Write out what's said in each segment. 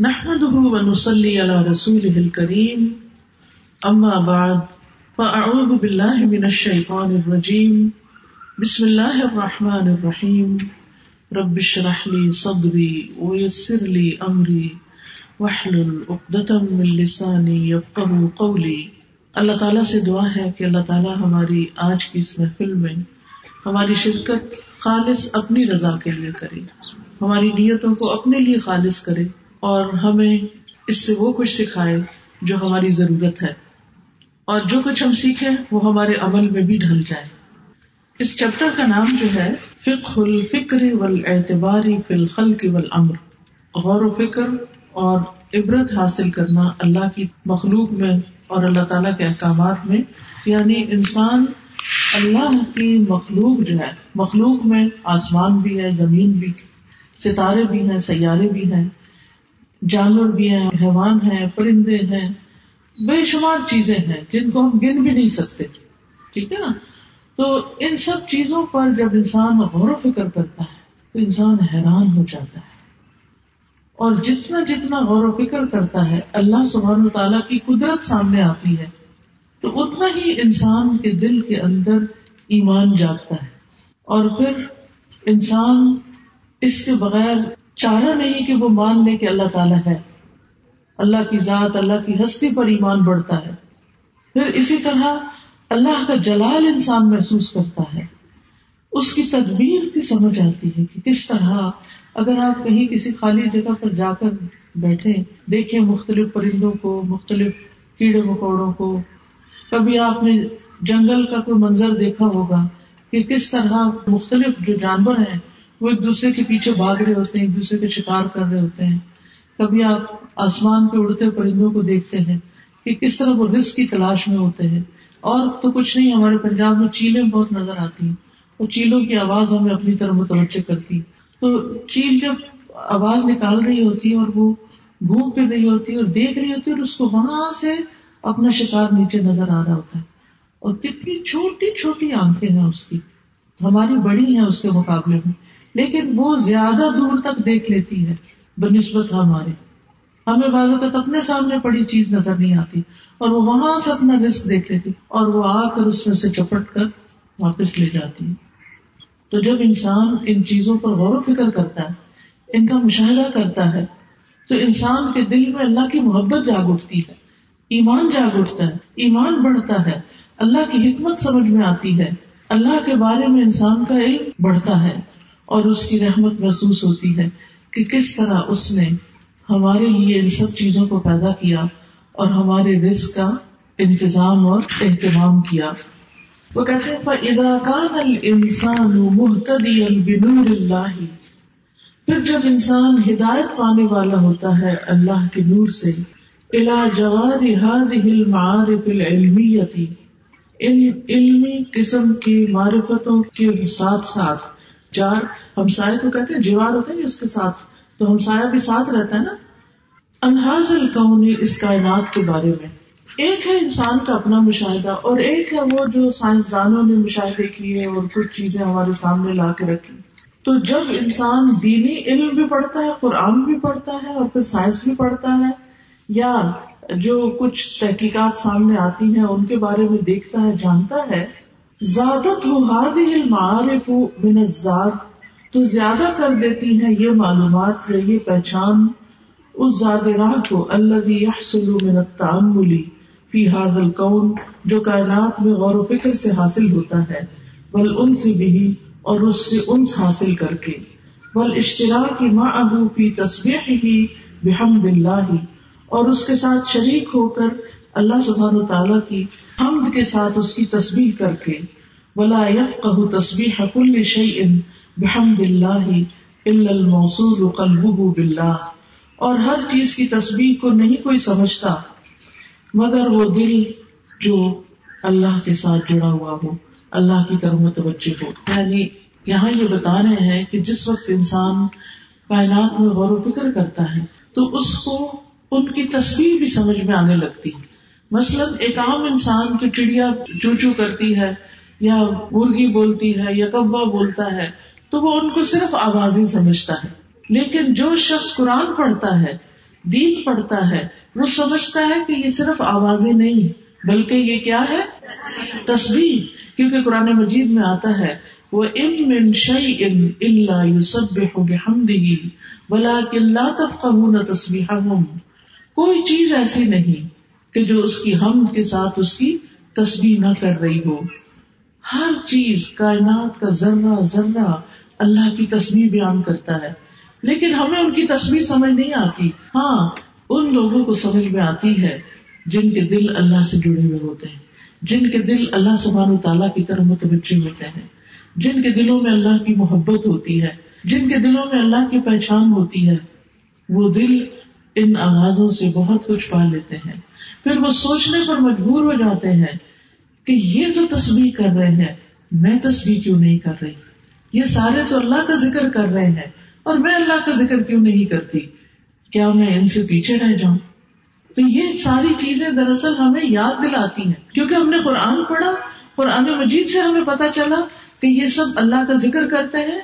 نحمده ونصلي على رسوله الكريم. أما بعد، فأعوذ بالله من الشيطان الرجيم. بسم الله الرحمن الرحيم. رب اشرح لي صدري ويسر لي أمري. واحلل عقدة من لساني يفقه قولي. اللہ تعالیٰ سے دعا ہے کہ اللہ تعالیٰ ہماری آج کی اس محفل میں ہماری شرکت خالص اپنی رضا کے لیے کرے، ہماری نیتوں کو اپنے لیے خالص کرے اور ہمیں اس سے وہ کچھ سکھائے جو ہماری ضرورت ہے۔ اور جو کچھ ہم سیکھیں، وہ ہمارے عمل میں بھی ڈھل جائے۔ اس چیپٹر کا نام جو ہے فکر الفکر والاعتباری فی الخلق والامر۔ غور و فکر اور عبرت حاصل کرنا اللہ کی مخلوق میں اور اللہ تعالیٰ کے احکامات میں۔ یعنی انسان اللہ کی مخلوق جو ہے، مخلوق میں آسمان بھی ہے، زمین بھی، ستارے بھی ہیں، سیارے بھی ہیں۔ جانور بھی ہیں، حیوان ہیں، پرندے ہیں، بے شمار چیزیں ہیں جن کو ہم گن بھی نہیں سکتے۔ ٹھیک ہے نا؟ تو ان سب چیزوں پر جب انسان غور و فکر کرتا ہے، تو انسان حیران ہو جاتا ہے۔ اور جتنا جتنا غور و فکر کرتا ہے، اللہ سبحانہ و تعالیٰ کی قدرت سامنے آتی ہے، تو اتنا ہی انسان کے دل کے اندر ایمان جاگتا ہے۔ اور پھر انسان اس کے بغیر چارہ نہیں کہ وہ مان لے کہ اللہ تعالیٰ ہے۔ اللہ کی ذات، اللہ کی ہستی پر ایمان بڑھتا ہے۔ پھر اسی طرح اللہ کا جلال انسان محسوس کرتا ہے۔ اس کی تدبیر کی سمجھ آتی ہے کہ کس طرح اگر آپ کہیں کسی خالی جگہ پر جا کر بیٹھے، دیکھیں مختلف پرندوں کو، مختلف کیڑے مکوڑوں کو۔ کبھی آپ نے جنگل کا کوئی منظر دیکھا ہوگا کہ کس طرح مختلف جو جانور ہیں وہ ایک دوسرے کے پیچھے بھاگ رہے ہوتے ہیں، ایک دوسرے کے شکار کر رہے ہوتے ہیں۔ کبھی آپ آسمان پہ اڑتے پرندوں کو دیکھتے ہیں کہ کس طرح وہ رسک کی تلاش میں ہوتے ہیں۔ اور تو کچھ نہیں، ہمارے پنجاب میں چیلیں بہت نظر آتی ہیں۔ اور چیلوں کی آواز ہمیں اپنی طرح متوجہ کرتی۔ تو چیل جب آواز نکال رہی ہوتی ہے اور وہ گھوم پھر رہی ہوتی ہے اور دیکھ رہی ہوتی ہے اور اس کو وہاں سے اپنا شکار نیچے نظر آ رہا ہوتا ہے۔ اور کتنی چھوٹی چھوٹی آنکھیں ہیں اس کی۔ ہماری بڑی ہیں اس کے مقابلے میں۔ لیکن وہ زیادہ دور تک دیکھ لیتی ہے۔ بہ نسبت ہمارے ہمیں بعض اوقات اپنے سامنے پڑی چیز نظر نہیں آتی۔ اور وہ وہاں سے اپنا رسک دیکھ لیتی۔ اور وہ آ کر اس میں سے چپٹ کر واپس لے جاتی۔ ہے تو جب انسان ان چیزوں پر غور و فکر کرتا ہے، ان کا مشاہدہ کرتا ہے، تو انسان کے دل میں اللہ کی محبت جاگ اٹھتی ہے۔ ایمان جاگ اٹھتا ہے۔ ایمان بڑھتا ہے۔ اللہ کی حکمت سمجھ میں آتی ہے۔ اللہ کے بارے میں انسان کا علم بڑھتا ہے۔ اور اس کی رحمت محسوس ہوتی ہے کہ کس طرح اس نے ہمارے لیے ان سب چیزوں کو پیدا کیا اور ہمارے رزق کا انتظام اور اہتمام کیا۔ وہ کہتے ہیں اداکان انسان محتدی بنور اللہ پھر جب انسان ہدایت پانے والا ہوتا ہے اللہ کے نور سے الا جواد هذه المعارف العلمیتی ان علمی قسم کی معرفتوں کے ساتھ ساتھ جار ہمسائے کو کہتے ہیں، جوار ہوتے ہیں اس کے ساتھ۔ تو ہمسایہ بھی ساتھ رہتا ہے نا۔ انحاظ القون اس کائنات کے بارے میں۔ ایک ہے انسان کا اپنا مشاہدہ اور ایک ہے وہ جو سائنسدانوں نے مشاہدے کیے اور کچھ چیزیں ہمارے سامنے لا کے رکھی۔ تو جب انسان دینی علم بھی پڑھتا ہے، قرآن بھی پڑھتا ہے اور پھر سائنس بھی پڑھتا ہے، یا جو کچھ تحقیقات سامنے آتی ہیں، ان کے بارے میں دیکھتا ہے، جانتا ہے زیادہ تو زیادہ کر دیتی ہیں یہ معلومات یا یہ پہچان اس راہ کو اللہ ملی فی حاد القون جو کائنات میں غور و فکر سے حاصل ہوتا ہے بل ان سے بھی اور اس سے انس حاصل کر کے بل اشتراک ماں ابو فی تصویر ہی بحمد اللہ، اور اس کے ساتھ شریک ہو کر اللہ سبحان و تعالیٰ کی حمد کے ساتھ اس کی تصویر کر کے۔ ولا يفقه تسبيح كل شيء بحمد الله الا الموصول قلبه بالله۔ اور ہر چیز کی تصویر کو نہیں کوئی سمجھتا، مگر وہ دل جو اللہ کے ساتھ جڑا ہوا ہو، اللہ کی طرف متوجہ ہو۔ یعنی یہاں یہ بتا رہے ہیں کہ جس وقت انسان کائنات میں غور و فکر کرتا ہے، تو اس کو ان کی تصویر بھی سمجھ میں آنے لگتی۔ مثلاً ایک عام انسان کی چڑیا چو چو کرتی ہے یا مرغی بولتی ہے یا کبا بولتا ہے، تو وہ ان کو صرف آواز ہی سمجھتا ہے۔ لیکن جو شخص قرآن پڑھتا ہے، دین پڑھتا ہے، وہ سمجھتا ہے کہ یہ صرف آوازیں نہیں، بلکہ یہ کیا ہے؟ تصویر کیونکہ قرآن مجید میں آتا ہے، وہ ام من شعی ان اللہ یوسب بحمدہ لا تفقہون تسبیحہم۔ کوئی چیز ایسی نہیں کہ جو اس کی حمد کے ساتھ اس کی تسبیح نہ کر رہی ہو۔ ہر چیز کائنات کا ذرہ ذرہ اللہ کی تصویر بیان کرتا ہے۔ لیکن ہمیں ان کی تصویر سمجھ نہیں آتی۔ ہاں ان لوگوں کو سمجھ میں آتی ہے جن کے دل اللہ سے جڑے ہوئے ہوتے ہیں۔ جن کے دل اللہ سبحانہ تعالیٰ کی طرف متوجہ ہوتے ہیں۔ جن کے دلوں میں اللہ کی محبت ہوتی ہے۔ جن کے دلوں میں اللہ کی پہچان ہوتی ہے۔ وہ دل ان آوازوں سے بہت کچھ پا لیتے ہیں۔ پھر وہ سوچنے پر مجبور ہو جاتے ہیں کہ یہ تو تصویر کر رہے ہیں، میں تصویر کیوں نہیں کر رہی؟ یہ سارے تو اللہ کا ذکر کر رہے ہیں اور میں اللہ کا ذکر کیوں نہیں کرتی؟ کیا میں ان سے پیچھے رہ جاؤں؟ تو یہ ساری چیزیں دراصل ہمیں یاد دلاتی ہیں۔ کیونکہ ہم نے قرآن پڑھا، قرآن مجید سے ہمیں پتا چلا کہ یہ سب اللہ کا ذکر کرتے ہیں۔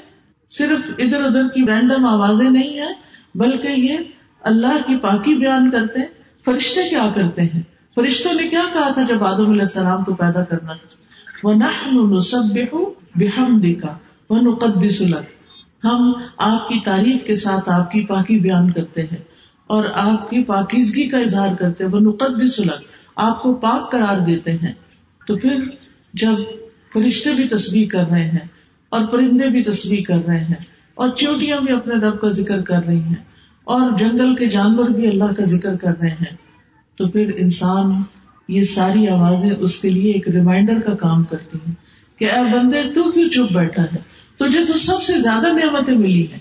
صرف ادھر ادھر کی رینڈم آوازیں نہیں ہیں، بلکہ یہ اللہ کی پاکی بیان کرتے ہیں۔ فرشتے کیا کرتے ہیں؟ فرشتوں نے کیا کہا تھا جب آدم علیہ السلام کو پیدا کرنا تھا؟ وہ نہ دیکھا وہ نقدس ہم آپ کی تعریف کے ساتھ آپ کی پاکی بیان کرتے ہیں اور آپ کی پاکیزگی کا اظہار کرتے وہ نقدس آپ کو پاک قرار دیتے ہیں۔ تو پھر جب فرشتے بھی تصویر کر رہے ہیں اور پرندے بھی تصویر کر رہے ہیں اور چوٹیاں بھی اپنے رب کا ذکر کر رہی ہیں اور جنگل کے جانور بھی اللہ کا ذکر کر رہے ہیں۔ تو پھر انسان یہ ساری آوازیں اس کے لیے ایک ریمائنڈر کا کام کرتی ہیں کہ اے بندے، تو کیوں چپ بیٹھا ہے؟ تجھے تو سب سے زیادہ نعمتیں ملی ہیں۔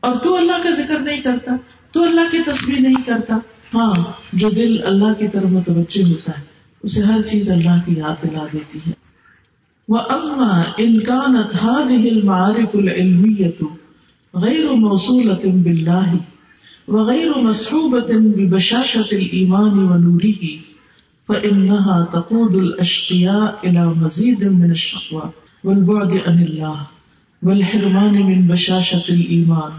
اور تو اللہ کا ذکر نہیں کرتا، تو اللہ کی تصویر نہیں کرتا۔ ہاں جو دل اللہ کی طرف متوجہ ہوتا ہے، اسے ہر چیز اللہ کی یاد دلا دیتی ہے۔ وہ اما انکان المعارف العلمیت غیر موصولة باللہ وغیر مصحوبة ببشاشة الإيمان ونوره، فإنها تقود الأشقياء إلى مزيد من الشقوى والبعد عن الله والحرمان من بشاشة الإيمان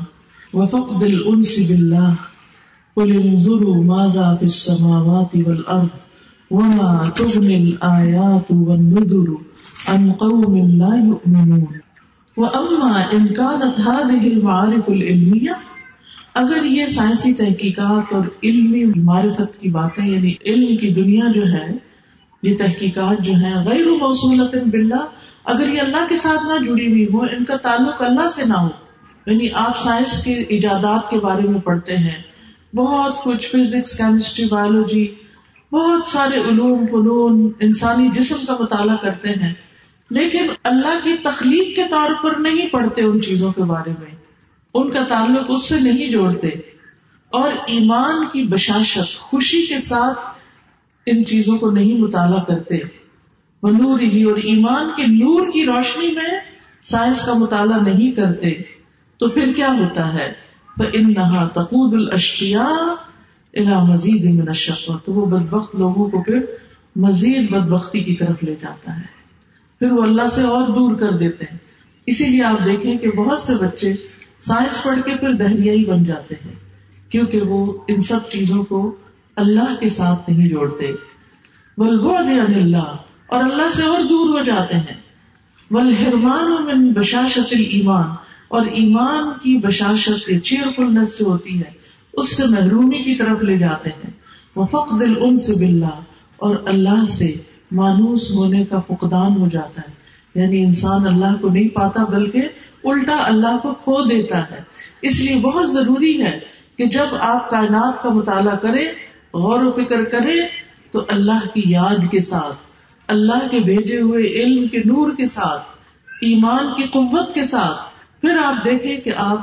وفقد الأنس بالله. قل انظروا ماذا في السماوات والأرض وما تغني الآيات والنذر عن قوم لا يؤمنون. وأما إن كانت هذه المعارف العلمية اگر یہ سائنسی تحقیقات اور علمی معرفت کی باتیں یعنی علم کی دنیا جو ہے، یہ تحقیقات جو ہے غیر موصولت باللہ، اگر یہ اللہ کے ساتھ نہ جڑی ہوئی ہو ان کا تعلق اللہ سے نہ ہو یعنی آپ سائنس کے ایجادات کے بارے میں پڑھتے ہیں، بہت کچھ فزکس، کیمسٹری، بایولوجی، بہت سارے علوم، فنون، انسانی جسم کا مطالعہ کرتے ہیں، لیکن اللہ کی تخلیق کے طور پر نہیں پڑھتے ان چیزوں کے بارے میں۔ ان کا تعلق اس سے نہیں جوڑتے اور ایمان کی بشاشت، خوشی کے ساتھ ان چیزوں کو نہیں مطالعہ کرتے۔ وہ نور ہی اور ایمان کے نور کی روشنی میں سائنس کا مطالعہ نہیں کرتے۔ تو پھر کیا ہوتا ہے؟ ان نہا تقود الشیا الا مزید تو وہ بدبخت لوگوں کو پھر مزید بدبختی کی طرف لے جاتا ہے۔ پھر وہ اللہ سے اور دور کر دیتے ہیں۔ اسی لیے آپ دیکھیں کہ بہت سے بچے سائنس پڑھ کے پھر دہلیا ہی بن جاتے ہیں، کیونکہ وہ ان سب چیزوں کو اللہ کے ساتھ نہیں جوڑتے۔ بلگو اللہ، اور اللہ سے اور دور ہو جاتے ہیں۔ من بشاشت ایمان اور ایمان کی بشاشت چیئر فلنس سے ہوتی ہے، اس سے محرومی کی طرف لے جاتے ہیں۔ وہ فق دل ان سے بلّہ اور اللہ سے مانوس ہونے کا فقدان ہو جاتا ہے۔ یعنی انسان اللہ کو نہیں پاتا بلکہ الٹا اللہ کو کھو دیتا ہے۔ اس لیے بہت ضروری ہے کہ جب آپ کائنات کا مطالعہ کرے غور و فکر کرے تو اللہ کی یاد کے ساتھ، اللہ کے بھیجے ہوئے علم کے نور کے ساتھ، ایمان کی قوت کے ساتھ، پھر آپ دیکھیں کہ آپ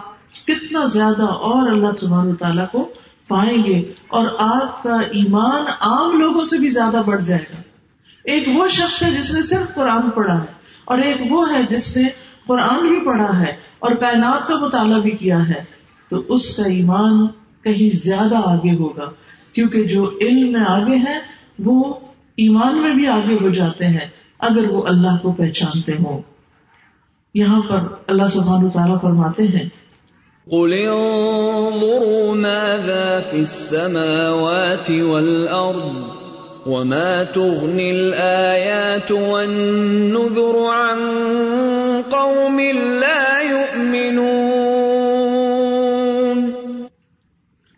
کتنا زیادہ اور اللہ سبحانہ تعالیٰ کو پائیں گے اور آپ کا ایمان عام لوگوں سے بھی زیادہ بڑھ جائے گا۔ ایک وہ شخص ہے جس نے صرف قرآن پڑھا ہے۔ اور ایک وہ ہے جس نے قرآن بھی پڑھا ہے اور کائنات کا مطالعہ بھی کیا ہے، تو اس کا ایمان کہیں زیادہ آگے ہوگا، کیونکہ جو علم میں آگے ہے وہ ایمان میں بھی آگے ہو جاتے ہیں، اگر وہ اللہ کو پہچانتے ہوں۔ یہاں پر اللہ سبحان تعالیٰ فرماتے ہیں، قل انظروا ماذا في السماوات والأرض وما تغني الآيات والنذر عن قوم لا يؤمنون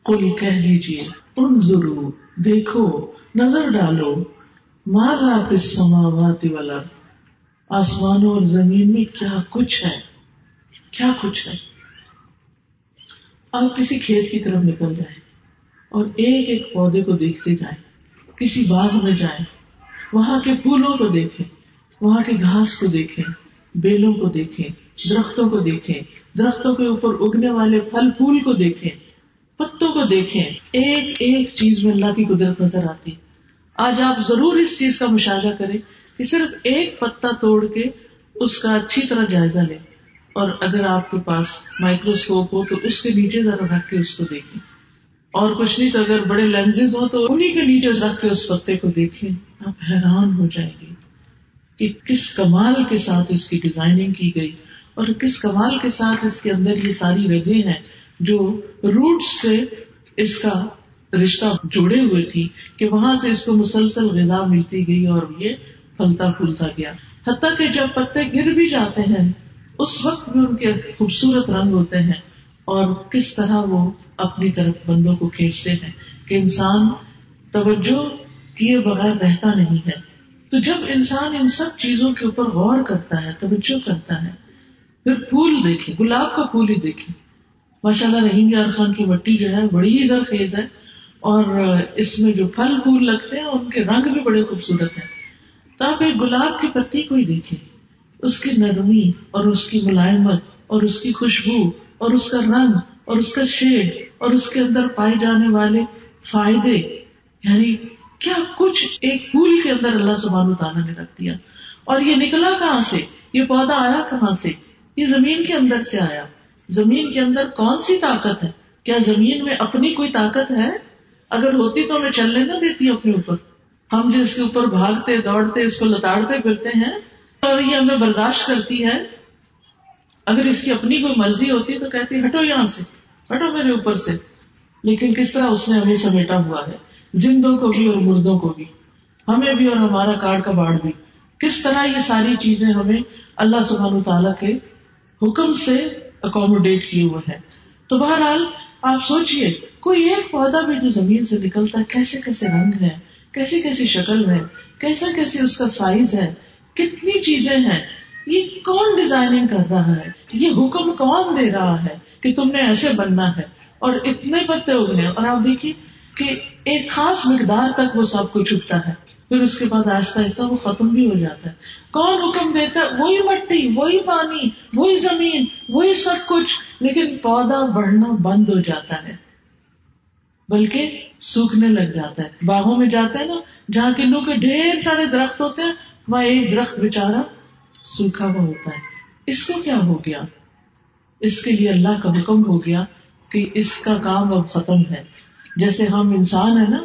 قل کہہ دیجیے انظروا، دیکھو، نظر ڈالو ماذا فی السماوات والارض؟ آسمانوں اور زمین میں کیا کچھ ہے؟ کیا کچھ ہے؟ آپ کسی کھیت کی طرف نکل جائیں اور ایک ایک پودے کو دیکھتے جائیں۔ کسی باغ میں جائیں، وہاں کے پھولوں کو دیکھیں، وہاں کے گھاس کو دیکھیں، بیلوں کو دیکھیں، درختوں کو دیکھیں، درختوں کے اوپر اگنے والے پھل، پھول کو دیکھیں، پتوں کو دیکھیں۔ ایک ایک چیز میں اللہ کی قدرت نظر آتی۔ آج آپ ضرور اس چیز کا مشاہدہ کریں کہ صرف ایک پتا توڑ کے اس کا اچھی طرح جائزہ لیں۔ اور اگر آپ کے پاس مائکروسکوپ ہو تو اس کے نیچے ذرا رکھ کے اس کو دیکھیں۔ اور کچھ نہیں تو اگر بڑے لینز ہو تو انہیں کے نیچے رکھ کے اس پتے کو دیکھیں، آپ حیران ہو جائیں گے کہ کس کمال کے ساتھ اس کی ڈیزائننگ کی گئی اور کس کمال کے ساتھ اس کے اندر یہ ساری رگیں ہیں جو روٹ سے اس کا رشتہ جوڑے ہوئے تھی کہ وہاں سے اس کو مسلسل غذا ملتی گئی اور یہ پھلتا پھولتا گیا۔ حتیٰ کہ جب پتے گر بھی جاتے ہیں، اس وقت بھی ان کے خوبصورت رنگ ہوتے ہیں۔ اور کس طرح وہ اپنی طرف بندوں کو کھینچتے ہیں کہ انسان توجہ کیے بغیر رہتا نہیں ہے۔ تو جب انسان ان سب چیزوں کے اوپر غور کرتا ہے، توجہ کرتا ہے، پھر پھول دیکھے، گلاب کا پھول ہی دیکھے۔ ماشاء اللہ رحیم یار خان کی مٹی جو ہے، بڑی ہی زرخیز ہے۔ اور اس میں جو پھل پھول لگتے ہیں، ان کے رنگ بھی بڑے خوبصورت ہیں۔ تو آپ ایک گلاب کی پتی کو ہی دیکھیں اس کی نرمی اور اس کی ملائمت اور اس کی خوشبو اور اس کا رنگ اور اس کا شیڈ اور اس کے اندر پائے جانے والے فائدے یعنی کیا کچھ ایک پھول کے اندر اللہ سبحانہ تعالیٰ نے رکھ دیا؟ اور یہ نکلا کہاں سے؟ یہ پودا آیا کہاں سے؟ یہ زمین کے اندر سے آیا۔ زمین کے اندر کون سی طاقت ہے؟ کیا زمین میں اپنی کوئی طاقت ہے؟ اگر ہوتی تو ہمیں چلنے نہ دیتی اپنے اوپر۔ ہم جو اس کے اوپر بھاگتے، دوڑتے، اس کو لتاڑتے پھرتے ہیں اور یہ ہمیں برداشت کرتی ہے اگر اس کی اپنی کوئی مرضی ہوتی تو کہتی ہٹو یہاں سے، ہٹو میرے اوپر سے۔ لیکن کس طرح اس نے ہمیں سمیٹا ہوا ہے؟ زندوں کو بھی اور مردوں کو بھی۔ ہمیں بھی اور ہمارا کارڈ کا باڑ بھی۔ کس طرح یہ ساری چیزیں ہمیں اللہ سبحان تعالیٰ کے حکم سے اکوموڈیٹ کیے ہوئے ہیں۔ تو بہرحال آپ سوچئے، کوئی ایک پودا بھی جو زمین سے نکلتا ہے، کیسے کیسے رنگ ہے کیسی کیسی شکل ہے کیسا کیسے اس کا سائز ہے؟ کتنی چیزیں ہیں؟ یہ کون ڈیزائننگ کر رہا ہے؟ یہ حکم کون دے رہا ہے کہ تم نے ایسے بننا ہے؟ اور اتنے پتے اگنے اور آپ دیکھیے کہ ایک خاص مقدار تک وہ سب کچھ اگتا ہے۔ پھر اس کے بعد آہستہ آہستہ وہ ختم بھی ہو جاتا ہے۔ کون حکم دیتا ہے؟ وہی مٹی، وہی پانی، وہی زمین، وہی سب کچھ۔ لیکن پودا بڑھنا بند ہو جاتا ہے۔ بلکہ سوکھنے لگ جاتا ہے۔ باغوں میں جاتا ہے نا، جہاں کنو کے ڈھیر سارے درخت ہوتے ہیں، وہاں ایک درخت بےچارا سوکھا ہوا ہوتا ہے۔ اس کو کیا ہو گیا؟ اس کے لیے اللہ کا حکم ہو گیا کہ اس کا کام اب ختم ہے۔ جیسے ہم انسان ہے نا،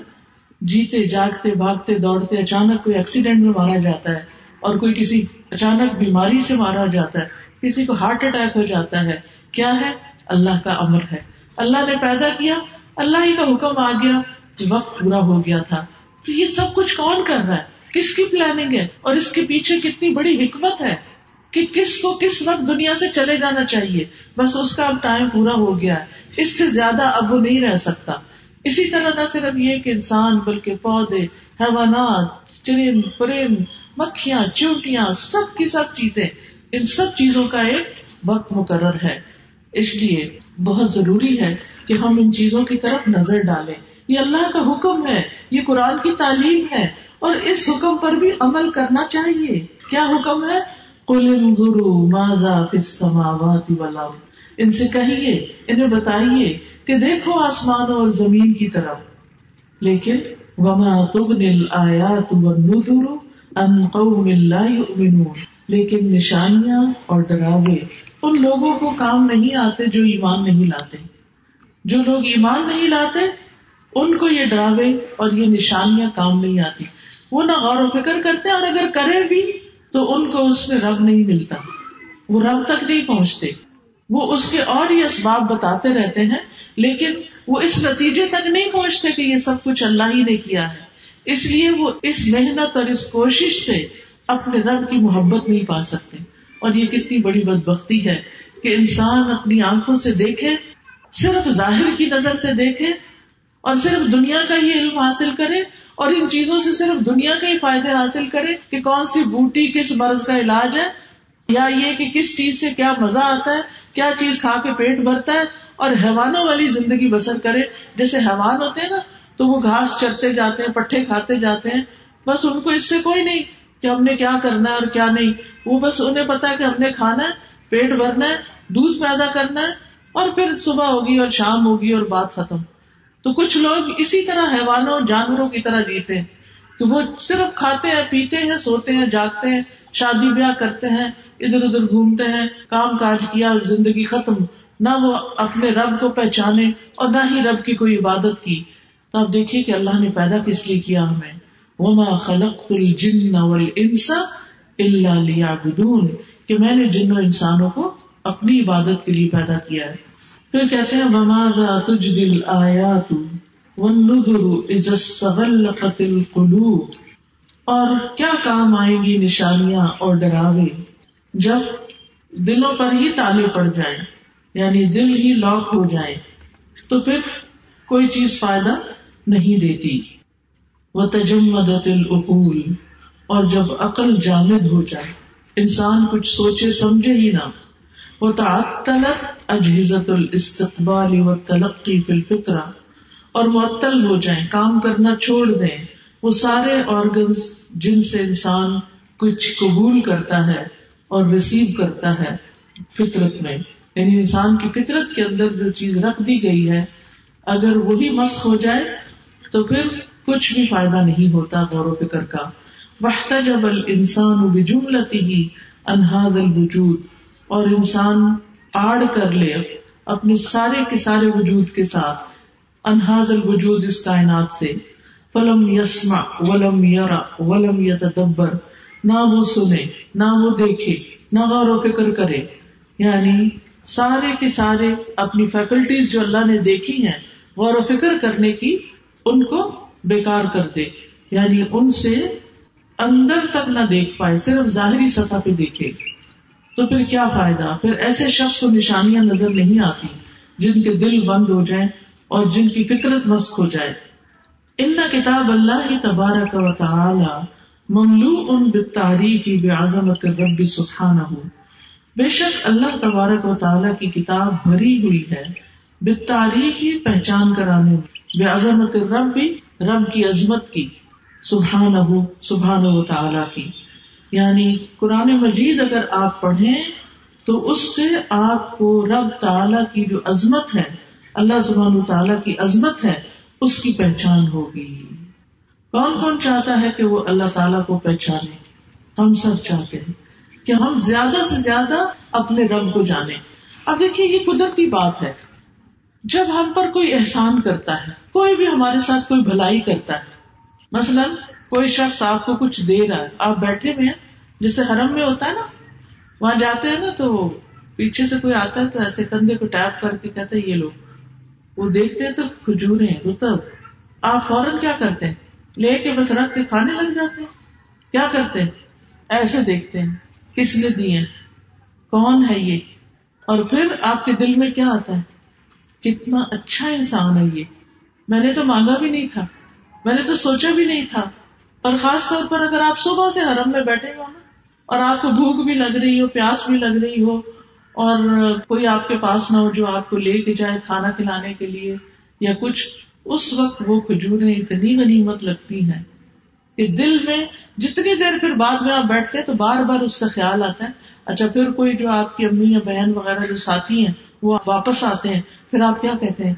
جیتے، جاگتے، بھاگتے، دوڑتے، اچانک کوئی ایکسیڈنٹ میں مارا جاتا ہے اور کوئی کسی اچانک بیماری سے مارا جاتا ہے، کسی کو ہارٹ اٹیک ہو جاتا ہے۔ کیا ہے؟ اللہ کا امر ہے۔ اللہ نے پیدا کیا، اللہ ہی کا حکم آ گیا۔ وقت پورا ہو گیا تھا۔ تو یہ سب کچھ کون کر رہا ہے؟ کس کی پلاننگ ہے اور اس کے پیچھے کتنی بڑی حکمت ہے کہ کس کو کس وقت دنیا سے چلے جانا چاہیے؟ بس اس کا اب ٹائم پورا ہو گیا ہے۔ اس سے زیادہ اب وہ نہیں رہ سکتا۔ اسی طرح نہ صرف یہ کہ انسان، بلکہ پودے، حیوانات، چرند، پرند، مکھیاں، چونٹیاں، سب کی سب چیزیں، ان سب چیزوں کا ایک وقت مقرر ہے۔ اس لیے بہت ضروری ہے کہ ہم ان چیزوں کی طرف نظر ڈالیں۔ یہ اللہ کا حکم ہے، یہ قرآن کی تعلیم ہے، اور اس حکم پر بھی عمل کرنا چاہیے۔ کیا حکم ہے؟ کل ماضا السماوات والارض۔ ان سے کہیے، انہیں بتائیے کہ دیکھو آسمانوں اور زمین کی طرف۔ لیکن، وما تغنی الآیات والنذر ان قوم لا یؤمنون لیکن نشانیاں اور ڈراوے ان لوگوں کو کام نہیں آتے جو ایمان نہیں لاتے۔ جو لوگ ایمان نہیں لاتے ان کو یہ ڈراوے اور یہ نشانیاں کام نہیں آتی۔ وہ نہ غور و فکر کرتے اور اگر کرے بھی تو ان کو اس میں رب نہیں ملتا۔ وہ رب تک نہیں پہنچتے۔ وہ اس کے اور ہی اسباب بتاتے رہتے ہیں، لیکن وہ اس نتیجے تک نہیں پہنچتے کہ یہ سب کچھ اللہ ہی نے کیا ہے۔ اس لیے وہ اس محنت اور اس کوشش سے اپنے رب کی محبت نہیں پا سکتے۔ اور یہ کتنی بڑی بد بختی ہے کہ انسان اپنی آنکھوں سے دیکھے، صرف ظاہر کی نظر سے دیکھے اور صرف دنیا کا ہی علم حاصل کرے اور ان چیزوں سے صرف دنیا کے ہی فائدے حاصل کرے کہ کون سی بوٹی کس مرض کا علاج ہے یا یہ کہ کس چیز سے کیا مزہ آتا ہے، کیا چیز کھا کے پیٹ بھرتا ہے اور حیوانوں والی زندگی بسر کرے۔ جیسے حیوان ہوتے ہیں نا، تو وہ گھاس چرتے جاتے ہیں، پٹھے کھاتے جاتے ہیں۔ بس ان کو اس سے کوئی نہیں کہ ہم نے کیا کرنا ہے اور کیا نہیں۔ وہ بس انہیں پتا ہے کہ ہم نے کھانا ہے، پیٹ بھرنا ہے، دودھ پیدا کرنا ہے اور پھر صبح ہوگی اور شام ہوگی اور بات ختم۔ تو کچھ لوگ اسی طرح حیوانوں جانوروں کی طرح جیتے ہیں۔ کہ وہ صرف کھاتے ہیں، پیتے ہیں، سوتے ہیں، جاگتے ہیں، شادی بیاہ کرتے ہیں، ادھر ادھر گھومتے ہیں، کام کاج کیا اور زندگی ختم۔ نہ وہ اپنے رب کو پہچانے اور نہ ہی رب کی کوئی عبادت کی۔ تو آپ دیکھیے کہ اللہ نے پیدا کس لیے کیا ہمیں۔ وما خلق الجن والانس الا ليعبدون۔ کہ میں نے جن و انسانوں کو اپنی عبادت کے لیے پیدا کیا ہے۔ پھر کہتے ہیں، وماذا تجدي الايات والنذر اذا استغلقت القلوب اور کیا کام آئیں گی نشانیاں اور ڈراوے جب دلوں پر ہی تالے پڑ جائیں یعنی دل ہی لاک ہو جائے تو پھر کوئی چیز فائدہ نہیں دیتی۔ وہ تجمدت العقول اور جب عقل جامد ہو جائے، انسان کچھ سوچے سمجھے ہی نہ۔ وہ تعطلت اجہزت الاستقبال و تلقی فی الفطرہ۔ اور معطل ہو جائیں، کام کرنا چھوڑ دیں۔ وہ سارے آرگنس جن سے انسان کچھ قبول کرتا ہے اور ریسیو کرتا ہے فطرت میں۔ یعنی انسان کی فطرت کے اندر جو چیز رکھ دی گئی ہے، اگر وہی مسق ہو جائے، تو پھر کچھ بھی فائدہ نہیں ہوتا غور و فکر کا۔ وحت جب انسان بجملتی ہی انہاد الوجود۔ اور انسان آڑ کر لے اپنے سارے کے سارے وجود کے ساتھ، انہاز الوجود اس کائنات سے۔ فلم یسما ولم یرا ولم یتدبر۔ نہ وہ سنے، نہ وہ دیکھے، نہ غور و فکر کرے۔ یعنی سارے کے سارے اپنی فیکلٹیز جو اللہ نے دیکھی ہیں، غور و فکر کرنے کی ان کو بیکار کر دے۔ یعنی ان سے اندر تک نہ دیکھ پائے، صرف ظاہری سطح پہ دیکھے۔ تو پھر کیا فائدہ؟ پھر ایسے شخص کو نشانیاں نظر نہیں آتی جن کے دل بند ہو جائیں اور جن کی فطرت مسق ہو جائے۔ ان کتاب اللہ ہی تبارک و تعالی مملو ان بتاریخی بے عظمت رب سکھانا ہو بے شک اللہ تبارک و تعالیٰ کی کتاب بھری ہوئی ہے۔ بے تاریخی پہچان کرانے۔ بے عظمت رب بھی رب کی عظمت کی۔ سبحان سبحان و تعالیٰ کی۔ یعنی قرآن مجید اگر آپ پڑھیں تو اس سے آپ کو رب تعالیٰ کی جو عظمت ہے، اللہ سبحان تعالیٰ کی عظمت ہے، اس کی پہچان ہوگی۔ کون کون چاہتا ہے کہ وہ اللہ تعالیٰ کو پہچانے؟ ہم سب چاہتے ہیں کہ ہم زیادہ سے زیادہ اپنے رب کو جانیں۔ اب دیکھیے، یہ قدرتی بات ہے۔ جب ہم پر کوئی احسان کرتا ہے، کوئی بھی ہمارے ساتھ کوئی بھلائی کرتا ہے، مثلاً کوئی شخص آپ کو کچھ دے رہا ہے۔ آپ بیٹھے ہوئے ہیں جسے حرم میں ہوتا ہے نا، وہاں جاتے ہیں نا تو پیچھے سے کوئی آتا ہے تو ایسے کندھے کو ٹیپ کر کے کہتے یہ لوگ۔ وہ دیکھتے ہیں تو کھجورے رتب۔ آپ فوراً کیا کرتے ہیں؟ لے کے بس رکھ کے کھانے لگ جاتے ہیں۔ کیا کرتے ہیں؟ ایسے دیکھتے ہیں، کس نے دیے کون ہے یہ؟ اور پھر آپ کے دل میں کیا آتا ہے؟ کتنا اچھا انسان ہے یہ۔ میں نے تو مانگا بھی نہیں تھا۔ میں نے تو سوچا بھی نہیں تھا۔ اور خاص طور پر اگر آپ صبح سے حرم میں بیٹھے ہو نا، اور آپ کو بھوک بھی لگ رہی ہو، پیاس بھی لگ رہی ہو، اور کوئی آپ کے پاس نہ ہو جو آپ کو لے کے جائے کھانا کھلانے کے لیے یا کچھ، اس وقت وہ کھجوریں اتنی غنیمت لگتی ہیں کہ دل میں جتنی دیر پھر بعد میں آپ بیٹھتے ہیں تو بار بار اس کا خیال آتا ہے۔ اچھا پھر کوئی جو آپ کی امی یا بہن وغیرہ جو ساتھی ہیں، وہ واپس آتے ہیں۔ پھر آپ کیا کہتے ہیں؟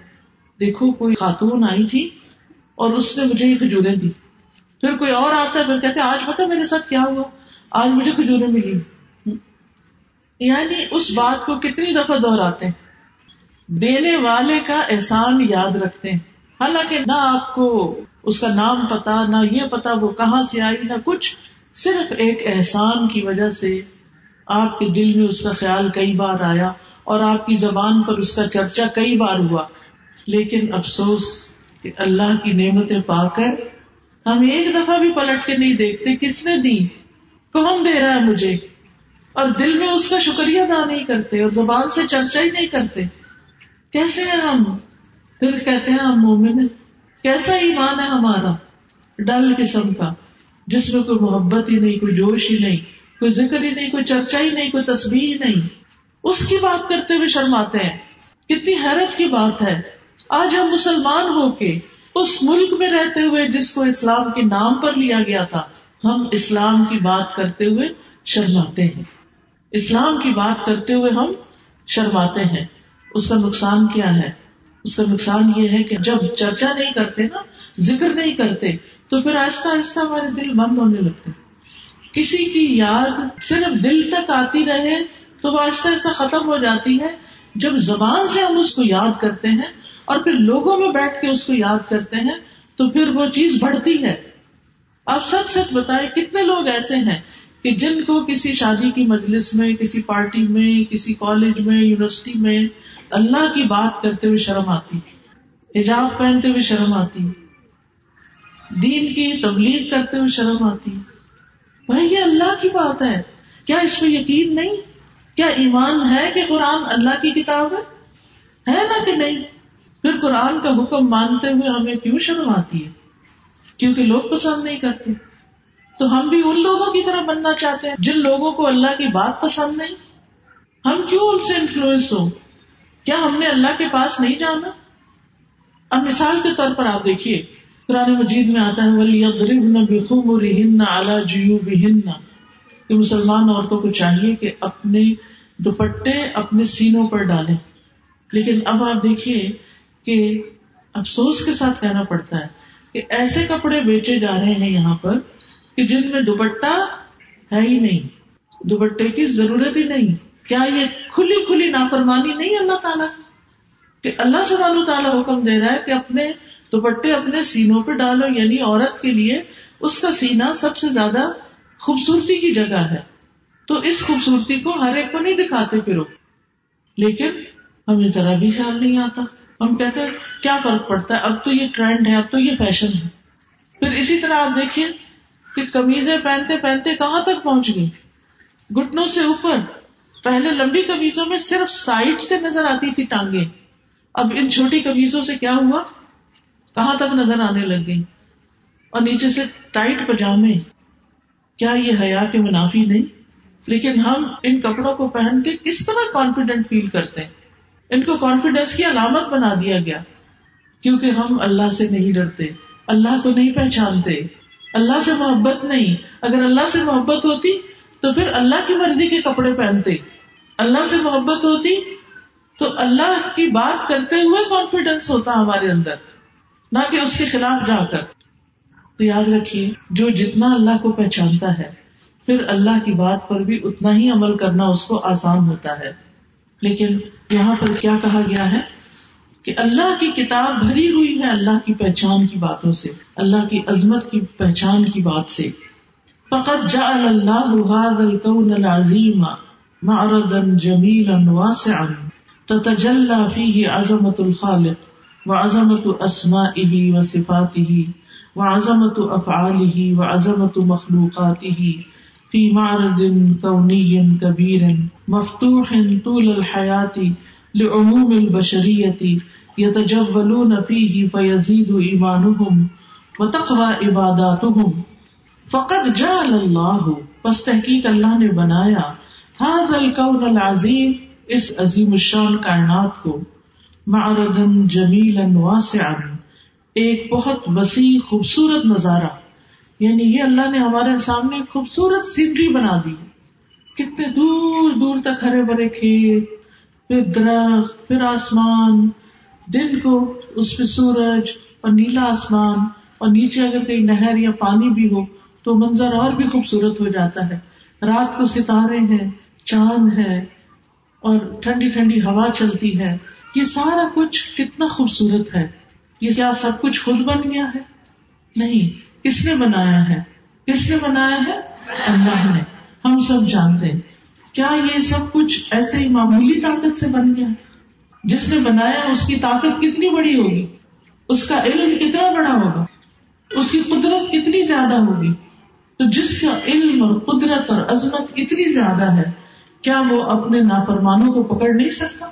دیکھو، کوئی خاتون آئی تھی اور اس نے مجھے یہ کھجورے دی۔ پھر کوئی اور آتا ہے، پھر کہتے آج پتا میرے ساتھ کیا ہوا؟ آج مجھے کھجورے ملی۔ یعنی اس بات کو کتنی دفعہ دہراتے ہیں۔ دینے والے کا احسان یاد رکھتے ہیں۔ حالانکہ نہ آپ کو اس کا نام پتا نہ یہ پتا وہ کہاں سے آئی، نہ کچھ۔ صرف ایک احسان کی وجہ سے آپ کے دل میں اس کا خیال کئی بار آیا اور آپ کی زبان پر اس کا چرچا کئی بار ہوا۔ لیکن افسوس کہ اللہ کی نعمتیں پا کر ہم ایک دفعہ بھی پلٹ کے نہیں دیکھتے کس نے دی۔ کون دے رہا ہے مجھے۔ اور دل میں اس کا شکریہ ادا نہیں کرتے اور زبان سے چرچا ہی نہیں کرتے۔ کیسے ہیں ہم؟ پھر کہتے ہیں، ہم مومن ہیں۔ کیسا ایمان ہے ہمارا؟ ڈل قسم کا۔ جس میں کوئی محبت ہی نہیں، کوئی جوش ہی نہیں، کوئی ذکر ہی نہیں، کوئی چرچا ہی نہیں، کوئی تصویر ہی نہیں۔ اس کی بات کرتے ہوئے شرماتے ہیں۔ کتنی حیرت کی بات ہے۔ آج ہم مسلمان ہو کے اس ملک میں رہتے ہوئے جس کو اسلام کے نام پر لیا گیا تھا، ہم اسلام کی بات کرتے ہوئے شرماتے ہیں۔ اسلام کی بات کرتے ہوئے ہم شرماتے ہیں۔ اس کا نقصان کیا ہے؟ اس کا نقصان یہ ہے کہ جب چرچا نہیں کرتے نا، ذکر نہیں کرتے، تو پھر آہستہ آہستہ ہمارے دل بند ہونے لگتے کسی کی یاد صرف دل تک آتی رہے تو وہ آہستہ آہستہ ختم ہو جاتی ہے۔ جب زبان سے ہم اس کو یاد کرتے ہیں اور پھر لوگوں میں بیٹھ کے اس کو یاد کرتے ہیں، تو پھر وہ چیز بڑھتی ہے۔ آپ سچ سچ بتائیں، کتنے لوگ ایسے ہیں کہ جن کو کسی شادی کی مجلس میں، کسی پارٹی میں، کسی کالج میں، یونیورسٹی میں اللہ کی بات کرتے ہوئے شرم آتی، حجاب پہنتے ہوئے شرم آتی، دین کی تبلیغ کرتے ہوئے شرم آتی۔ بھائی، یہ اللہ کی بات ہے۔ کیا اس میں یقین نہیں؟ کیا ایمان ہے کہ قرآن اللہ کی کتاب ہے؟ ہے نا کہ نہیں؟ پھر قرآن کا حکم مانتے ہوئے ہمیں کیوں شرم آتی ہے؟ کیونکہ لوگ پسند نہیں کرتے۔ تو ہم بھی ان لوگوں کی طرح بننا چاہتے ہیں جن لوگوں کو اللہ کی بات پسند نہیں۔ ہم کیوں ان سے انفلوئنس ہو کیا ہم نے اللہ کے پاس نہیں جانا؟ اب مثال کے طور پر آپ دیکھیے، قرآن مجید میں آتا ہے کہ مسلمان عورتوں کو چاہیے کہ اپنے دوپٹے اپنے سینوں پر ڈالیں۔ لیکن اب آپ دیکھیے کہ افسوس کے ساتھ کہنا پڑتا ہے کہ ایسے کپڑے بیچے جا رہے ہیں یہاں پر کہ جن میں دوپٹہ ہے ہی نہیں۔ دوپٹے کی ضرورت ہی نہیں۔ کیا یہ کھلی کھلی نافرمانی نہیں اللہ تعالیٰ؟ کہ اللہ سبحانہ تعالیٰ حکم دے رہا ہے کہ اپنے دوپٹے اپنے سینوں پہ ڈالو یعنی عورت کے لیے اس کا سینا سب سے زیادہ خوبصورتی کی جگہ ہے۔ تو اس خوبصورتی کو ہر ایک کو نہیں دکھاتے پھر لیکن ہمیں ذرا بھی خیال نہیں آتا۔ ہم کہتے ہیں، کیا فرق پڑتا ہے؟ اب تو یہ ٹرینڈ ہے، اب تو یہ فیشن ہے۔ پھر اسی طرح آپ دیکھیے کہ کمیزیں پہنتے پہنتے کہاں تک پہنچ گئی گٹنوں سے اوپر۔ پہلے لمبی کمیزوں میں صرف سائڈ سے نظر آتی تھی ٹانگیں۔ اب ان چھوٹی کمیزوں سے کیا ہوا؟ کہاں تک نظر آنے لگ گئی اور نیچے سے ٹائٹ پجامے۔ کیا یہ حیا کے منافی نہیں؟ لیکن ہم ان کپڑوں کو پہن کے کس طرح کانفیڈینٹ فیل کرتے ہیں۔ ان کو کانفیڈینس کی علامت بنا دیا گیا۔ کیونکہ ہم اللہ سے نہیں ڈرتے، اللہ کو نہیں پہچانتے، اللہ سے محبت نہیں۔ اگر اللہ سے محبت ہوتی تو پھر اللہ کی مرضی کے کپڑے پہنتے۔ اللہ سے محبت ہوتی تو اللہ کی بات کرتے ہوئے کانفیڈینس ہوتا ہمارے اندر۔ نہ کہ اس کے خلاف جا کر۔ تو یاد رکھیے، جو جتنا اللہ کو پہچانتا ہے، پھر اللہ کی بات پر بھی اتنا ہی عمل کرنا اس کو آسان ہوتا ہے۔ لیکن یہاں پر کیا کہا گیا ہے کہ اللہ کی کتاب بھری ہوئی ہے اللہ کی پہچان کی باتوں سے، اللہ کی عظمت کی پہچان کی بات سے۔ فقط جا اللہ هذا الكون العظیم معرضا جمیلا واسعا تتجلى فيه عظمت الخالق وعظمت اسمائه وصفاته وعظمت افعاله وعظمت مخلوقاته في معرض كوني كبير مفتوح طول الحياة لعموم البشرية يتجولون فيه فيزيد إيمانهم وتقوى عباداتهم فقد جعل الله پس تحقیق اللہ نے بنایا هذا الكون العظیم، اس عظیم الشان کائنات کو. معرضا جمیلا واسعا، ایک بہت وسیع، خوبصورت نظارہ. یعنی یہ اللہ نے ہمارے سامنے خوبصورت سینری بنا دی۔ کتنے دور دور تک ہرے بھرے کھیت، پھر درخت، پھر آسمان۔ دن کو اس پہ سورج اور نیلا آسمان اور نیچے اگر کہیں نہر یا پانی بھی ہو تو منظر اور بھی خوبصورت ہو جاتا ہے۔ رات کو ستارے ہیں، چاند ہے اور ٹھنڈی ٹھنڈی ہوا چلتی ہے۔ یہ سارا کچھ کتنا خوبصورت ہے۔ یہ کیا سب کچھ خود بن گیا ہے؟ نہیں۔ کس نے بنایا ہے؟ کس نے بنایا ہے؟ اللہ نے۔ ہم سب جانتے ہیں۔ کیا یہ سب کچھ ایسے ہی معمولی طاقت سے بن گیا؟ جس نے بنایا اس کی طاقت کتنی بڑی ہوگی؟ اس کا علم کتنا بڑا ہوگا؟ اس کی قدرت کتنی زیادہ ہوگی؟ تو جس کا علم اور قدرت اور عظمت اتنی زیادہ ہے، کیا وہ اپنے نافرمانوں کو پکڑ نہیں سکتا؟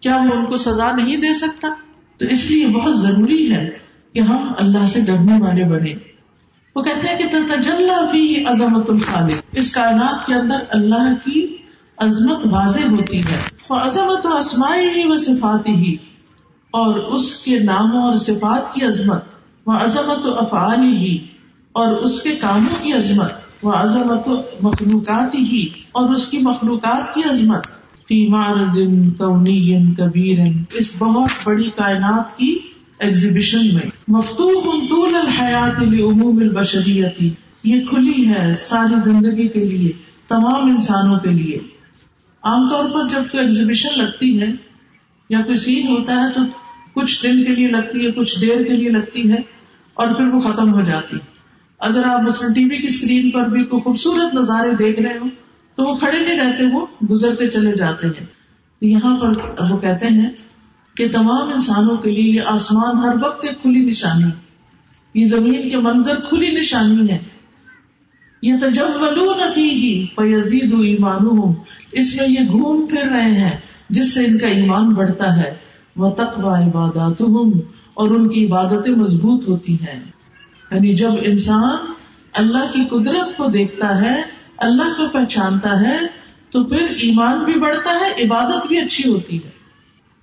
کیا وہ ان کو سزا نہیں دے سکتا؟ تو اس لیے بہت ضروری ہے کہ ہم اللہ سے ڈرنے والے بنے وہ کہتے ہیں کہ تجلّہ فی عظمت الخالق، اس کائنات کے اندر اللہ کی عظمت واضح ہوتی ہے۔ وہ عظمت و اسماعی ہی و صفاتی ہی اور اس کے ناموں اور صفات کی عظمت۔ وہ عظمت و افعالی ہی اور اس کے کاموں کی عظمت۔ وہ عظمت و مخلوقات ہی اور اس کی مخلوقات کی عظمت۔ فیمار دن کونی کبیر اس بہت بڑی کائنات کی ایگزیبیشن میں. مفتوح طول الحیات عموم البشریتی یہ کھلی ہے ساری زندگی کے لیے، تمام انسانوں کے لیے. عام طور پر جب کوئی ایگزیبیشن لگتی ہے یا کوئی سین ہوتا ہے تو کچھ دن کے لیے لگتی ہے، کچھ دیر کے لیے لگتی ہے اور پھر وہ ختم ہو جاتی. اگر آپ مثلاً ٹی وی کی اسکرین پر بھی کوئی خوبصورت نظارے دیکھ رہے ہو تو وہ کھڑے نہیں رہتے، وہ گزرتے چلے جاتے ہیں. یہاں پر وہ کہتے ہیں کہ تمام انسانوں کے لیے یہ آسمان ہر وقت ایک کھلی نشانی یہ زمین کے منظر کھلی نشانی ہے یہ تجولون فیہ فیزید ایمانہم۔ اس میں یہ گھوم پھر رہے ہیں جس سے ان کا ایمان بڑھتا ہے۔ وہ تقوی عباداتہم۔ اور ان کی عبادتیں مضبوط ہوتی ہیں۔ یعنی جب انسان اللہ کی قدرت کو دیکھتا ہے، اللہ کو پہچانتا ہے، تو پھر ایمان بھی بڑھتا ہے، عبادت بھی اچھی ہوتی ہے۔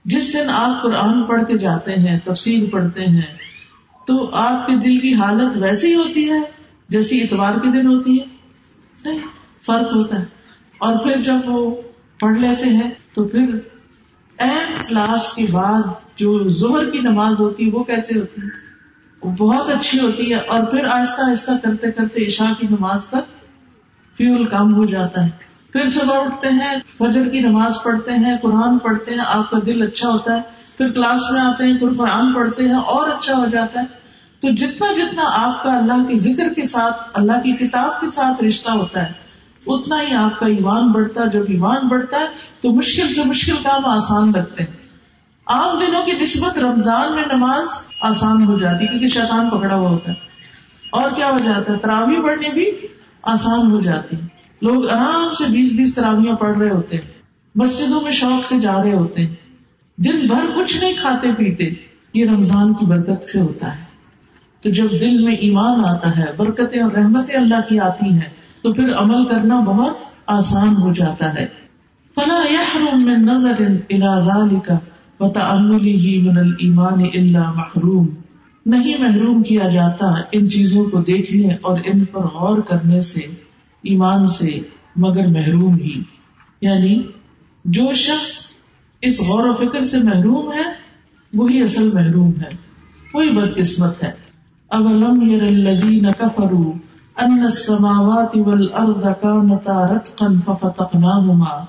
جس دن آپ قرآن پڑھ کے جاتے ہیں، تفسیر پڑھتے ہیں، تو آپ کے دل کی حالت ویسی ہوتی ہے، جیسی اتوار کے دن ہوتی ہے۔ نہیں، فرق ہوتا ہے۔ اور پھر جب وہ پڑھ لیتے ہیں، تو پھر اہم کلاس کے بعد جو زہر کی نماز ہوتی ہے، وہ کیسے ہوتی ہے؟ وہ بہت اچھی ہوتی ہے۔ اور پھر آہستہ آہستہ کرتے کرتے عشاء کی نماز تک فیول کم ہو جاتا ہے۔ پھر صبح اٹھتے ہیں، فجر کی نماز پڑھتے ہیں، قرآن پڑھتے ہیں، آپ کا دل اچھا ہوتا ہے، پھر کلاس میں آتے ہیں، پھر قرآن پڑھتے ہیں، اور اچھا ہو جاتا ہے۔ تو جتنا جتنا آپ کا اللہ کے ذکر کے ساتھ، اللہ کی کتاب کے ساتھ رشتہ ہوتا ہے، اتنا ہی آپ کا ایمان بڑھتا ہے۔ جب ایمان بڑھتا ہے، تو مشکل سے مشکل کام آسان لگتے ہیں۔ عام دنوں کی نسبت رمضان میں نماز آسان ہو جاتی کیونکہ شیطان پکڑا ہوا ہوتا ہے۔ اور کیا ہو جاتا ہے؟ تراوی پڑھنے بھی آسان ہو جاتی لوگ آرام سے بیس بیس تراویاں پڑھ رہے ہوتے ہیں، مسجدوں میں شوق سے جا رہے ہوتے ہیں۔ دن بھر کچھ نہیں کھاتے پیتے، یہ رمضان کی برکت سے ہوتا ہے۔ تو جب دل میں ایمان آتا ہے، برکتیں اور رحمتیں اللہ کی آتی ہیں، تو پھر عمل کرنا بہت آسان ہو جاتا ہے۔ فلا يحرم من نظر الى ذلك وتأمله من الايمان الا محروم۔ نہیں محروم کیا جاتا ان چیزوں کو دیکھنے اور ان پر غور کرنے سے۔ ایمان سے مگر محروم ہی۔ یعنی جو شخص اس غور و فکر سے محروم ہے، وہی اصل محروم ہے، وہی بد قسمت ہے۔ اب علم الذین کفروا ان السماوات والارض كانتا رتقا ففتقناهما۔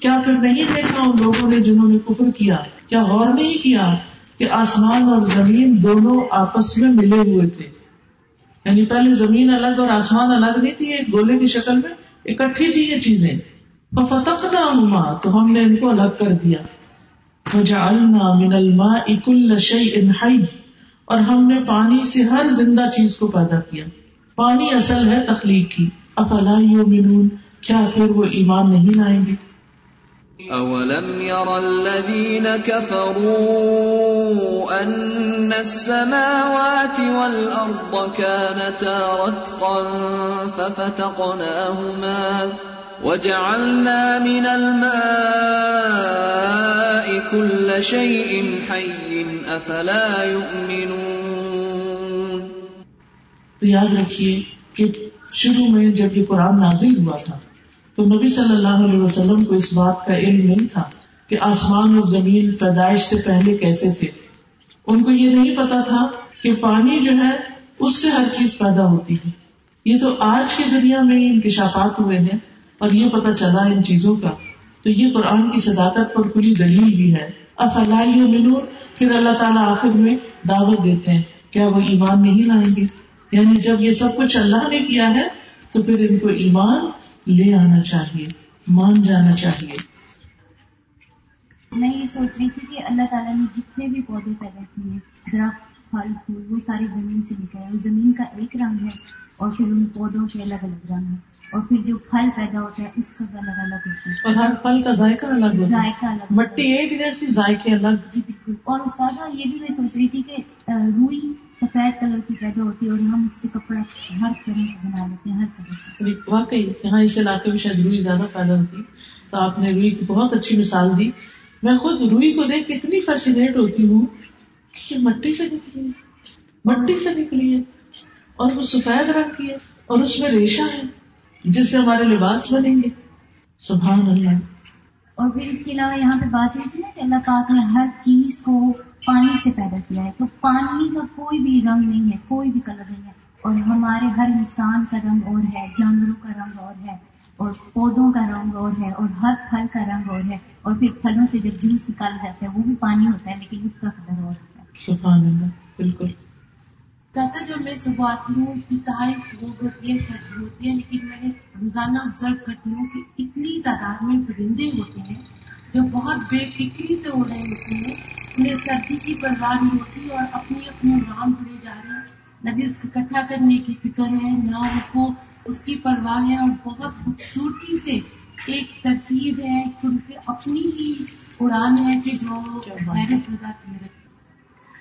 کیا پھر نہیں دیکھا ان لوگوں نے جنہوں نے کفر کیا؟ کیا غور نہیں کیا کہ آسمان اور زمین دونوں آپس میں ملے ہوئے تھے؟ یعنی پہلے زمین الگ اور آسمان الگ نہیں تھی، ایک گولے کی شکل میں اکٹھی تھی یہ چیزیں۔ فتق نہ تو ہم نے ان کو الگ کر دیا۔ من الماء كل شيء حي اور ہم نے پانی سے ہر زندہ چیز کو پیدا کیا۔ پانی اصل ہے تخلیق کی۔ افلا یؤمنون؟ کیا پھر وہ ایمان نہیں لائیں گے؟ اولم ير الذين كفروا ان السماوات والارض كانتا رتقا ففتقناهما وجعلنا من الماء كل شيء حي افلا يؤمنون تو یاد رکھیے کہ شروع میں جب یہ قرآن نازل ہوا تھا تو نبی صلی اللہ علیہ وسلم کو اس بات کا علم نہیں تھا کہ آسمان اور زمین پیدائش سے پہلے کیسے تھے۔ ان کو یہ نہیں پتا تھا کہ پانی جو ہے اس سے ہر چیز پیدا ہوتی ہے۔ یہ تو آج کی دنیا میں انکشافات ہوئے ہیں اور یہ پتا چلا ان چیزوں کا۔ تو یہ قرآن کی صداقت پر کھلی دلیل بھی ہے۔ اب اللہ پھر اللہ تعالیٰ آخر میں دعوت دیتے ہیں۔ کیا وہ ایمان نہیں لائیں گے؟ یعنی جب یہ سب کچھ اللہ نے کیا ہے تو پھر ان کو ایمان لے آنا چاہیے، مان جانا چاہیے۔ میں یہ سوچ رہی تھی کہ اللہ تعالیٰ نے جتنے بھی پودے پیدا کیے درخت پھل، پھول، وہ ساری زمین سے نکلے۔ وہ زمین کا ایک رنگ ہے اور پھر ان پودوں کے الگ الگ رنگ ہے اور پھر جو پھل پیدا ہوتا ہے اس کا الگ الگ ہوتا ہے۔ اور ہر پھل کا ذائقہ الگ ہوتا ذائقہ الگ۔ مٹی ایک جیسی ذائقے الگ۔ جی بالکل۔ اور استاد یہ بھی میں سوچ رہی تھی کہ روئی سفید کلر کی پیدا ہوتی ہے اور ہم اس سے کپڑا ہر طرح کا بنا لیتے ہیں ہر طرح کا واقعی یہاں اس علاقے میں شاید روئی زیادہ پیدا ہوتی۔ تو آپ نے روئی کی بہت اچھی مثال دی۔ میں خود روئی کو دیکھ کے اتنی فیسینیٹ ہوتی ہوں کہ یہ مٹی سے نکلی ہے۔ مٹی سے نکلی ہے۔ اور وہ سفید رنگ کی ہے اور اس میں ریشہ ہے۔ جس سے ہمارے لباس بنیں گے۔ سبحان اللہ۔ اور پھر اس کے علاوہ یہاں پہ بات ہوئی تھی نا کہ اللہ پاک نے ہر چیز کو پانی سے پیدا کیا ہے۔ تو پانی کا کوئی بھی رنگ نہیں ہے کوئی بھی کلر نہیں ہے۔ اور ہمارے ہر انسان کا رنگ اور ہے جانوروں کا رنگ اور ہے اور پودوں کا رنگ اور ہے اور ہر پھل کا رنگ اور ہے۔ اور پھر پھلوں سے جب جوس نکالا جاتا ہے وہ بھی پانی ہوتا ہے لیکن اس کا کلر اور ہوتا ہے۔ سبحان اللہ بالکل۔ کہتا جب میں صبح آتی ہوں انتہائی دھوپ ہوتی ہے سردی ہوتی ہے لیکن میں نے روزانہ آبزرو کرتی ہوں کہ اتنی تعداد میں پرندے ہوتے ہیں جو بہت بے فکری سے ہو رہے ہوتے ہیں۔ انہیں سردی کی پرواہ نہیں ہوتی اور اپنی اپنی رام پڑے جا رہے ہیں۔ نہ کو اکٹھا کرنے کی فکر ہے نہ ان کو اس کی پرواہ ہے اور بہت خوبصورتی سے ایک ترکیب ہے کہ ان کی اپنی ہی اڑان ہے کہ جو۔ محنت لگا کے رکھتے ہیں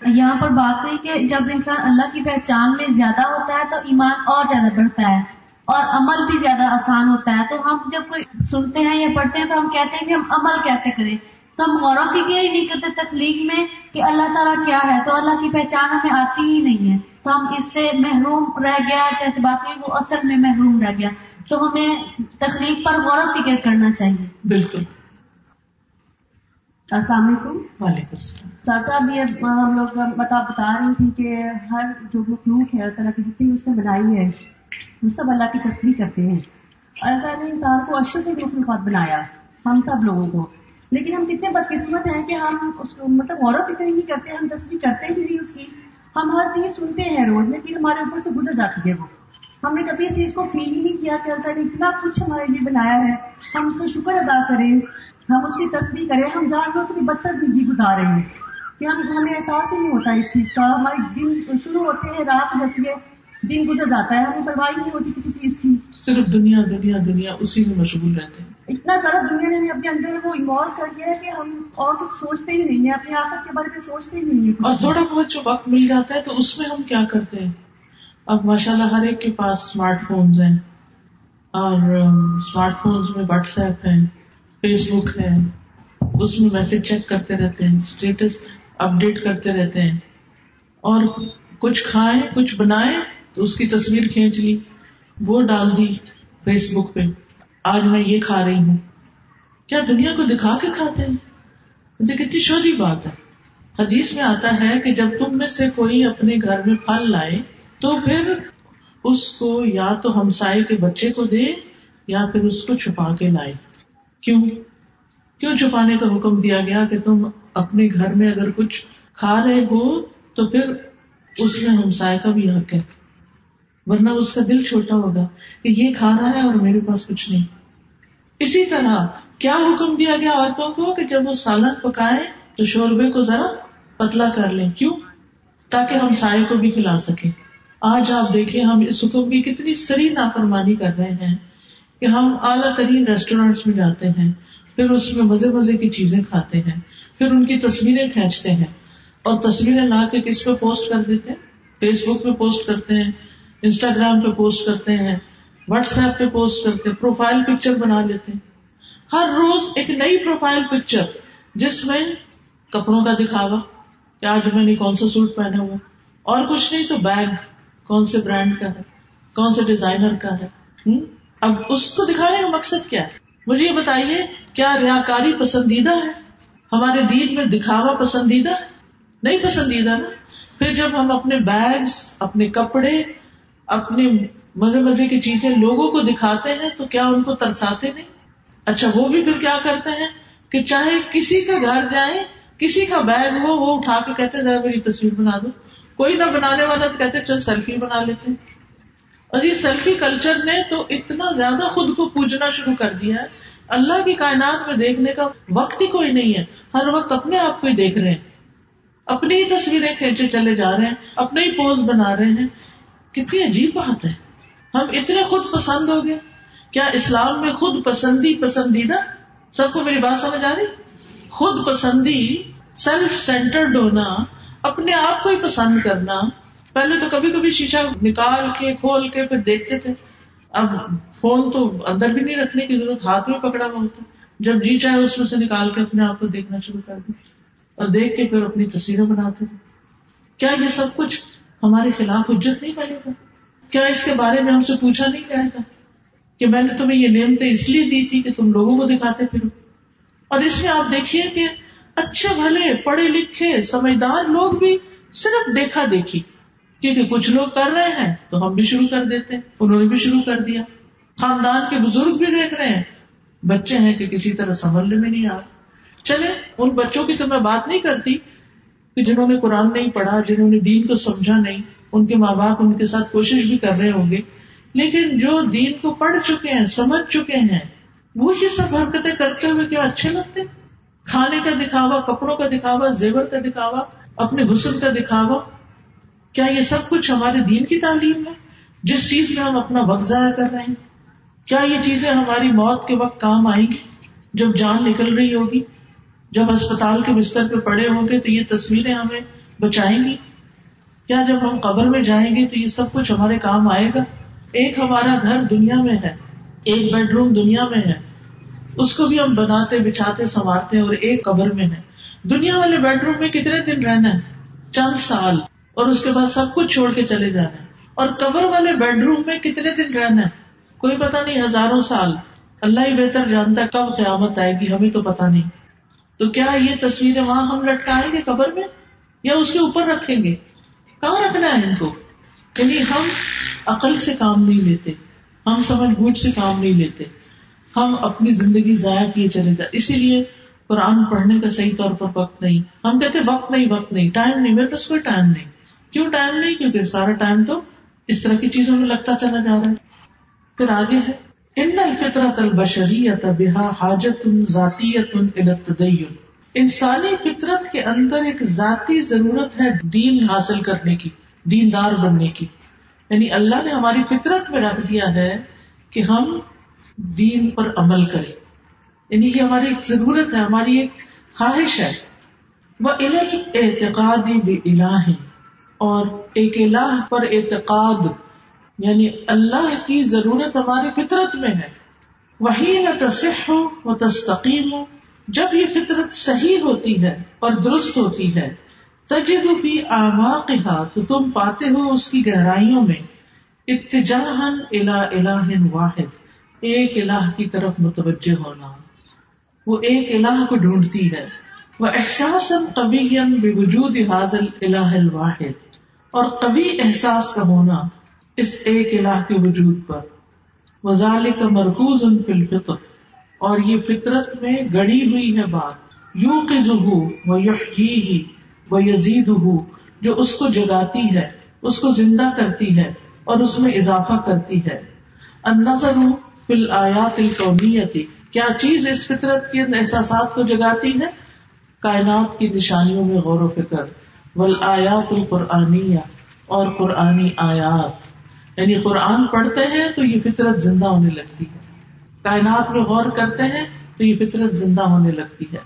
یہاں پر بات ہوئی کہ جب انسان اللہ کی پہچان میں زیادہ ہوتا ہے تو ایمان اور زیادہ بڑھتا ہے اور عمل بھی زیادہ آسان ہوتا ہے۔ تو ہم جب کوئی سنتے ہیں یا پڑھتے ہیں تو ہم کہتے ہیں کہ ہم عمل کیسے کریں۔ تو ہم غور و فکر ہی نہیں کرتے تخلیق میں کہ اللہ تعالیٰ کیا ہے۔ تو اللہ کی پہچان ہمیں آتی ہی نہیں ہے۔ تو ہم اس سے محروم رہ گیا جیسے بات ہوئی وہ اصل میں محروم رہ گیا۔ تو ہمیں تخلیق پر غور و فکر کرنا چاہیے؟ بالکل۔ السلام علیکم۔ وعلیکم السلام۔ سر صاحب یہ ہم لوگ بتا بتا رہی تھی کہ ہر جو مخلوق ہے اللہ تعالیٰ کی جتنی اس نے بنائی ہے وہ سب اللہ کی تصویر کرتے ہیں۔ اللہ تعالیٰ نے انسان کو اشرف مخلوقات بنایا ہم سب لوگوں کو۔ لیکن ہم کتنے بدقسمت ہیں کہ ہم اس کو مطلب غور و فکر ہی نہیں کرتے ہم تصویر کرتے ہی نہیں اس کی۔ ہم ہر چیز سنتے ہیں روز لیکن ہمارے اوپر سے گزر جاتی ہے وہ۔ ہم نے کبھی اس چیز کو فیل ہی نہیں کیا کہ اللہ تعالیٰ نے اتنا کچھ ہمارے لیے بنایا ہے۔ ہم اس کا شکر ادا کریں۔ ہم اس کی تصویر کریں ہم جانوروں سے بھی بدتر زندگی گزار رہے ہیں کہ ہم ہمیں احساس ہی نہیں ہوتا اس چیز کا۔ ہمارے دن شروع ہوتے ہیں رات ہو جاتی ہے دن گزر جاتا ہے۔ ہمیں پرواہ ہی نہیں ہوتی کسی چیز کی۔ صرف دنیا دنیا دنیا اسی میں مشغول رہتے ہیں۔ اتنا زیادہ دنیا نے ہمیں اپنے اندر وہ انوالو کر لیا ہے کہ ہم اور کچھ سوچتے ہی نہیں ہیں اپنے آخر کے بارے میں سوچتے ہی نہیں ہیں۔ اور تھوڑا بہت جو وقت مل جاتا ہے تو اس میں ہم کیا کرتے ہیں؟ اب ماشاء اللہ ہر ایک کے پاس اسمارٹ فونز ہیں۔ اور اسمارٹ فونز میں واٹس ایپ ہے فیس بک ہے، اس میں میسج چیک کرتے رہتے ہیں اسٹیٹس اپڈیٹ کرتے رہتے ہیں اور کچھ کھائیں، کچھ بنائیں تو اس کی تصویر کھینچ لی، وہ ڈال دی فیس بک پہ، آج میں یہ کھا رہی ہوں۔ کیا دنیا کو دکھا کے کھاتے ہیں؟ مجھے کتنی شودھی بات ہے۔ حدیث میں آتا ہے کہ جب تم میں سے کوئی اپنے گھر میں پھل لائے تو پھر اس کو یا تو ہمسائے کے بچے کو دے یا پھر اس کو چھپا کے لائے۔ کیوں؟ کیوں چھپانے کا حکم دیا گیا کہ تم اپنے گھر میں اگر کچھ کھا رہے ہو تو پھر اس میں ہمسائے کا بھی حق ہے۔ ورنہ اس کا دل چھوٹا ہوگا کہ یہ کھا رہا ہے اور میرے پاس کچھ نہیں۔ اسی طرح کیا حکم دیا گیا عورتوں کو کہ جب وہ سالن پکائے تو شوربے کو ذرا پتلا کر لیں؟ کیوں؟ تاکہ ہم سائے کو بھی کھلا سکیں آج آپ دیکھیں ہم اس حکم کی کتنی سری نافرمانی کر رہے ہیں۔ کہ ہم اعلیٰ ترین ریسٹورینٹس میں جاتے ہیں، پھر اس میں مزے مزے کی چیزیں کھاتے ہیں، پھر ان کی تصویریں کھینچتے ہیں۔ اور تصویریں لا کے کس پہ پوسٹ کر دیتے ہیں؟ فیس بک پہ پوسٹ کرتے ہیں انسٹاگرام پہ پوسٹ کرتے ہیں واٹس ایپ پہ پوسٹ کرتے ہیں پروفائل پکچر بنا لیتے ہیں۔ ہر روز ایک نئی پروفائل پکچر جس میں کپڑوں کا دکھاوا، کہ آج میں نے کون سا سوٹ پہنا ہوا۔ اور کچھ نہیں تو بیگ کون سے برانڈ کا ہے، کون سے ڈیزائنر کا ہے۔ اب اس کو دکھانے کا مقصد کیا ہے؟ مجھے یہ بتائیے، کیا ریاکاری پسندیدہ ہے؟ ہمارے دین میں دکھاوا پسندیدہ ہے؟ نہیں پسندیدہ نا؟ پھر جب ہم اپنے بیگس اپنے کپڑے اپنے مزے مزے کی چیزیں لوگوں کو دکھاتے ہیں، تو کیا ان کو ترساتے نہیں؟ اچھا وہ بھی پھر کیا کرتے ہیں؟ کہ چاہے کسی کا گھر جائیں، کسی کا بیگ ہو، وہ اٹھا کے کہتے ہیں، ذرا میری تصویر بنا دو۔ کوئی نہ بنانے والا تو کہتے چل سیلفی بنا لیتے ہیں۔ اور جی یہ سیلفی کلچر نے تو اتنا زیادہ خود کو پوجنا شروع کر دیا ہے۔ اللہ کی کائنات میں دیکھنے کا وقت ہی کوئی نہیں ہے۔ ہر وقت اپنے آپ کو ہی دیکھ رہے ہیں۔ اپنی ہی تصویریں کھینچے چلے جا رہے ہیں اپنے ہی پوز بنا رہے ہیں۔ کتنی عجیب بات ہے۔ ہم اتنے خود پسند ہو گئے۔ کیا اسلام میں خود پسندی، پسندیدہ؟ سب کو میری بات سمجھ آ رہی؟ خود پسندی سیلف سینٹرڈ ہونا، اپنے آپ کو ہی پسند کرنا پہلے تو کبھی کبھی شیشہ نکال کے کھول کے پھر دیکھتے تھے۔ اب فون تو اندر بھی نہیں رکھنے کی ضرورت، ہاتھ میں پکڑا ہوا ہوتا۔ جب جی چاہے اس میں سے نکال کے اپنے آپ کو دیکھنا شروع کر دیں اور دیکھ کے پھر اپنی تصویریں بناتے تھے کیا یہ سب کچھ ہمارے خلاف اجت نہیں پڑے گا؟ کیا اس کے بارے میں ہم سے پوچھا نہیں جائے گا کہ میں نے تمہیں یہ نعمتیں اس لیے دی تھی کہ تم لوگوں کو دکھاتے پھرو؟ اور اس میں آپ دیکھیے کہ اچھے، بھلے، پڑھے لکھے، سمجھدار لوگ بھی صرف دیکھا دیکھی۔ کیونکہ کچھ لوگ کر رہے ہیں تو ہم بھی شروع کر دیتے ہیں، انہوں نے بھی شروع کر دیا۔ خاندان کے بزرگ بھی دیکھ رہے ہیں۔ بچے ہیں کہ کسی طرح سنبھلنے میں نہیں آ چلے ان بچوں کی تو میں بات نہیں کرتی کہ جنہوں نے قرآن نہیں پڑھا، جنہوں نے دین کو سمجھا نہیں، ان کے ماں باپ ان کے ساتھ کوشش بھی کر رہے ہوں گے۔ لیکن جو دین کو پڑھ چکے ہیں، سمجھ چکے ہیں وہ یہ سب حرکتیں کرتے ہوئے کیا اچھے لگتے کھانے کا دکھاوا، کپڑوں کا دکھاوا، زیور کا دکھاوا، اپنے حسن کا دکھاوا۔ کیا یہ سب کچھ ہمارے دین کی تعلیم ہے؟ جس چیز میں ہم اپنا وقت ضائع کر رہے ہیں۔ کیا یہ چیزیں ہماری موت کے وقت کام آئیں گی؟ جب جان نکل رہی ہوگی، جب اسپتال کے بستر پہ پڑے ہوں گے تو یہ تصویریں ہمیں بچائیں گی۔ کیا جب ہم قبر میں جائیں گے تو یہ سب کچھ ہمارے کام آئے گا؟ ایک ہمارا گھر دنیا میں ہے، ایک بیڈ روم دنیا میں ہے۔ اس کو بھی ہم بناتے، بچھاتے، سنوارتے اور ایک قبر میں ہے دنیا والے بیڈ روم میں کتنے دن رہنا ہے؟ چند سال۔ اور اس کے بعد سب کچھ چھوڑ کے چلے جانا ہے اور قبر والے بیڈ روم میں کتنے دن رہنا ہے؟ کوئی پتا نہیں، ہزاروں سال۔ اللہ ہی بہتر جانتا ہے کب قیامت آئے گی، ہمیں تو پتا نہیں۔ تو کیا یہ تصویریں وہاں ہم لٹکائیں گے قبر میں؟ یا اس کے اوپر رکھیں گے؟ کہاں رکھنا ہے ان کو؟ یعنی ہم عقل سے کام نہیں لیتے، ہم سمجھ بوجھ سے کام نہیں لیتے۔ ہم اپنی زندگی ضائع کیے چلے جائیں اسی لیے قرآن پڑھنے کا صحیح طور پر وقت نہیں۔ ہم کہتے وقت نہیں وقت نہیں، ٹائم نہیں، میرے پاس کوئی ٹائم نہیں۔ کیوں ٹائم نہیں؟ کیونکہ سارا ٹائم تو اس طرح کی چیزوں میں لگتا چلا جا رہا ہے۔ پھر آگے ہے ان الفطرت البشریت بحا حاجت ذاتیت التدین انسانی فطرت کے اندر ایک ذاتی ضرورت ہے دین حاصل کرنے کی، دیندار بننے کی۔ یعنی اللہ نے ہماری فطرت میں رکھ دیا ہے کہ ہم دین پر عمل کریں۔ یعنی یہ ہماری ایک ضرورت ہے، ہماری ایک خواہش ہے۔ وہ علم اعتقادی بے الہ اور ایک الہ پر اعتقاد یعنی اللہ کی ضرورت ہماری فطرت میں ہے۔ وہی نہ تصح و تستقیم ہو جب یہ فطرت صحیح ہوتی ہے اور درست ہوتی ہے، تجد فی آماقہا، تو تم پاتے ہو اس کی گہرائیوں میں۔ اتجاہ الہ الہ واحد، ایک الہ کی طرف متوجہ ہونا۔ وہ ایک الہ کو ڈھونڈتی ہے۔ وہ احساس کبھی بے وجود حاضل الہ الواحد۔ اور کبھی احساس کا ہونا اس ایک الہ کے وجود پر۔ وزال کا مرکوز ان فل فطر اور یہ فطرت میں گڑی ہوئی ہے بات۔ یوں کے ظہو وہ ہی یزید ہو جو اس کو جگاتی ہے، اس کو زندہ کرتی ہے اور اس میں اضافہ کرتی ہے۔ النظر فل آیات القومیتی کیا چیز اس فطرت کے احساسات کو جگاتی ہے؟ کائنات کی نشانیوں میں غور و فکر۔ ول آیات القرآنی اور قرآنی آیات. یعنی قرآن پڑھتے ہیں تو یہ فطرت زندہ ہونے لگتی ہے. کائنات میں غور کرتے ہیں تو یہ فطرت زندہ ہونے لگتی ہے.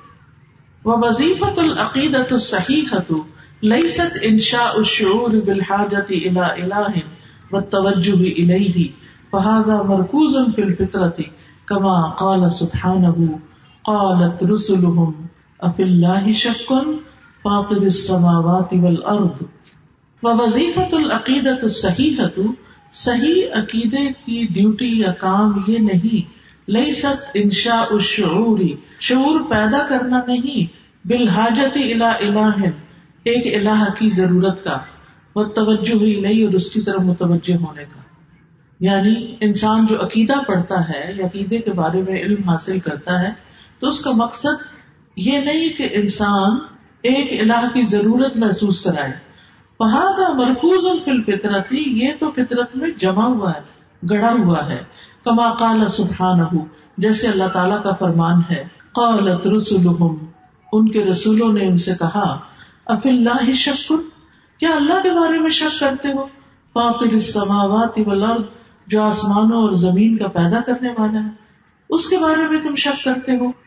وہ وظیفت العقیدت الصحیح لئیست انشاء الشعور بالحاجت الى الہ و توجہ الیہ فہذا مرکوز فی الفطرتی کما قال سبحانه قالت رسلهم اف اللہ شکن فاطر السماوات والارض. ووظیفت العقیدت الصحیحت صحیح عقیدے کی ڈیوٹی یا کام یہ نہیں. لئی ست انشاء الشعوری شعور پیدا کرنا نہیں. بالحاجت الى الہ، ایک الہ کی ضرورت کا. وہ توجہ ہی نہیں اور اس کی طرف متوجہ ہونے کا. یعنی انسان جو عقیدہ پڑھتا ہے یا عقیدے کے بارے میں علم حاصل کرتا ہے، تو اس کا مقصد یہ نہیں کہ انسان ایک الہ کی ضرورت محسوس کرائے۔ کا مرکوز الفل فطرتی یہ تو فطرت میں جمع ہوا ہے گڑا ہوا ہے۔ کما کال سبحان جیسے اللہ تعالیٰ کا فرمان ہے، قالت رسولهم ان کے رسولوں نے ان سے کہا اف اللہ شک کیا اللہ کے بارے میں شک کرتے ہو؟ فاطر السماوات والارض، جو آسمانوں اور زمین کا پیدا کرنے والا ہے۔ اس کے بارے میں تم شک کرتے ہو؟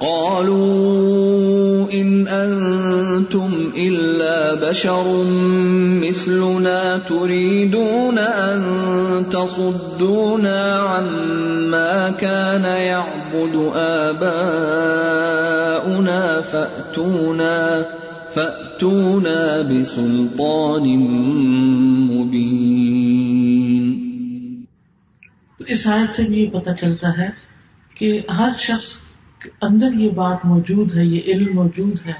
قالوا إن أنتم إلا بشر مثلنا تريدون أن تصدونا عما كان يعبد آباؤنا فأتونا فأتونا بسلطان مبين. تو اس آیت سے بھی پتہ چلتا ہے کہ ہر شخص کے اندر یہ بات موجود ہے، یہ علم موجود ہے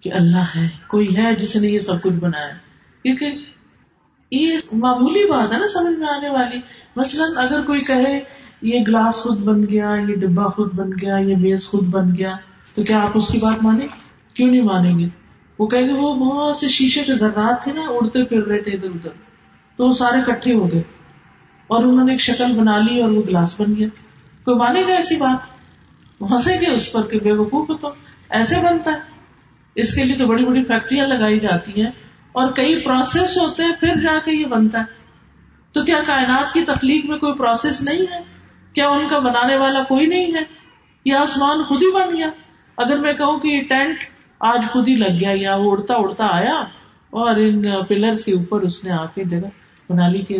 کہ اللہ ہے، کوئی ہے جس نے یہ سب کچھ بنایا۔ کیونکہ یہ معمولی بات ہے نا سمجھ میں آنے والی۔ مثلاً اگر کوئی کہے، یہ گلاس خود بن گیا، یہ ڈبا خود بن گیا، یہ میز خود بن گیا، تو کیا آپ اس کی بات مانیں؟ کیوں نہیں مانیں گے؟ وہ کہیں گے وہ بہت سے شیشے کے ذرات تھے نا، اڑتے پھر رہے تھے ادھر ادھر۔ تو وہ سارے کٹھے ہو گئے۔ اور انہوں نے ایک شکل بنا لی اور وہ گلاس بن گیا۔ کوئی مانے گا ایسی بات؟ ہنسے گے اس پر کہ بے وقوف تو ایسے بنتا ہے۔ اس کے لیے تو بڑی بڑی فیکٹریاں لگائی جاتی ہیں اور کئی پروسیس ہوتے ہیں، پھر جا کے یہ بنتا ہے۔ تو کیا کائنات کی تخلیق میں کوئی پروسیس نہیں ہے؟ کیا ان کا بنانے والا کوئی نہیں ہے؟ یہ آسمان خود ہی بن گیا۔ اگر میں کہوں کہ یہ ٹینٹ آج خود ہی لگ گیا، یا وہ اڑتا اڑتا آیا اور ان پلرس کے اوپر اس نے آ کے جگہ بنا لی کہ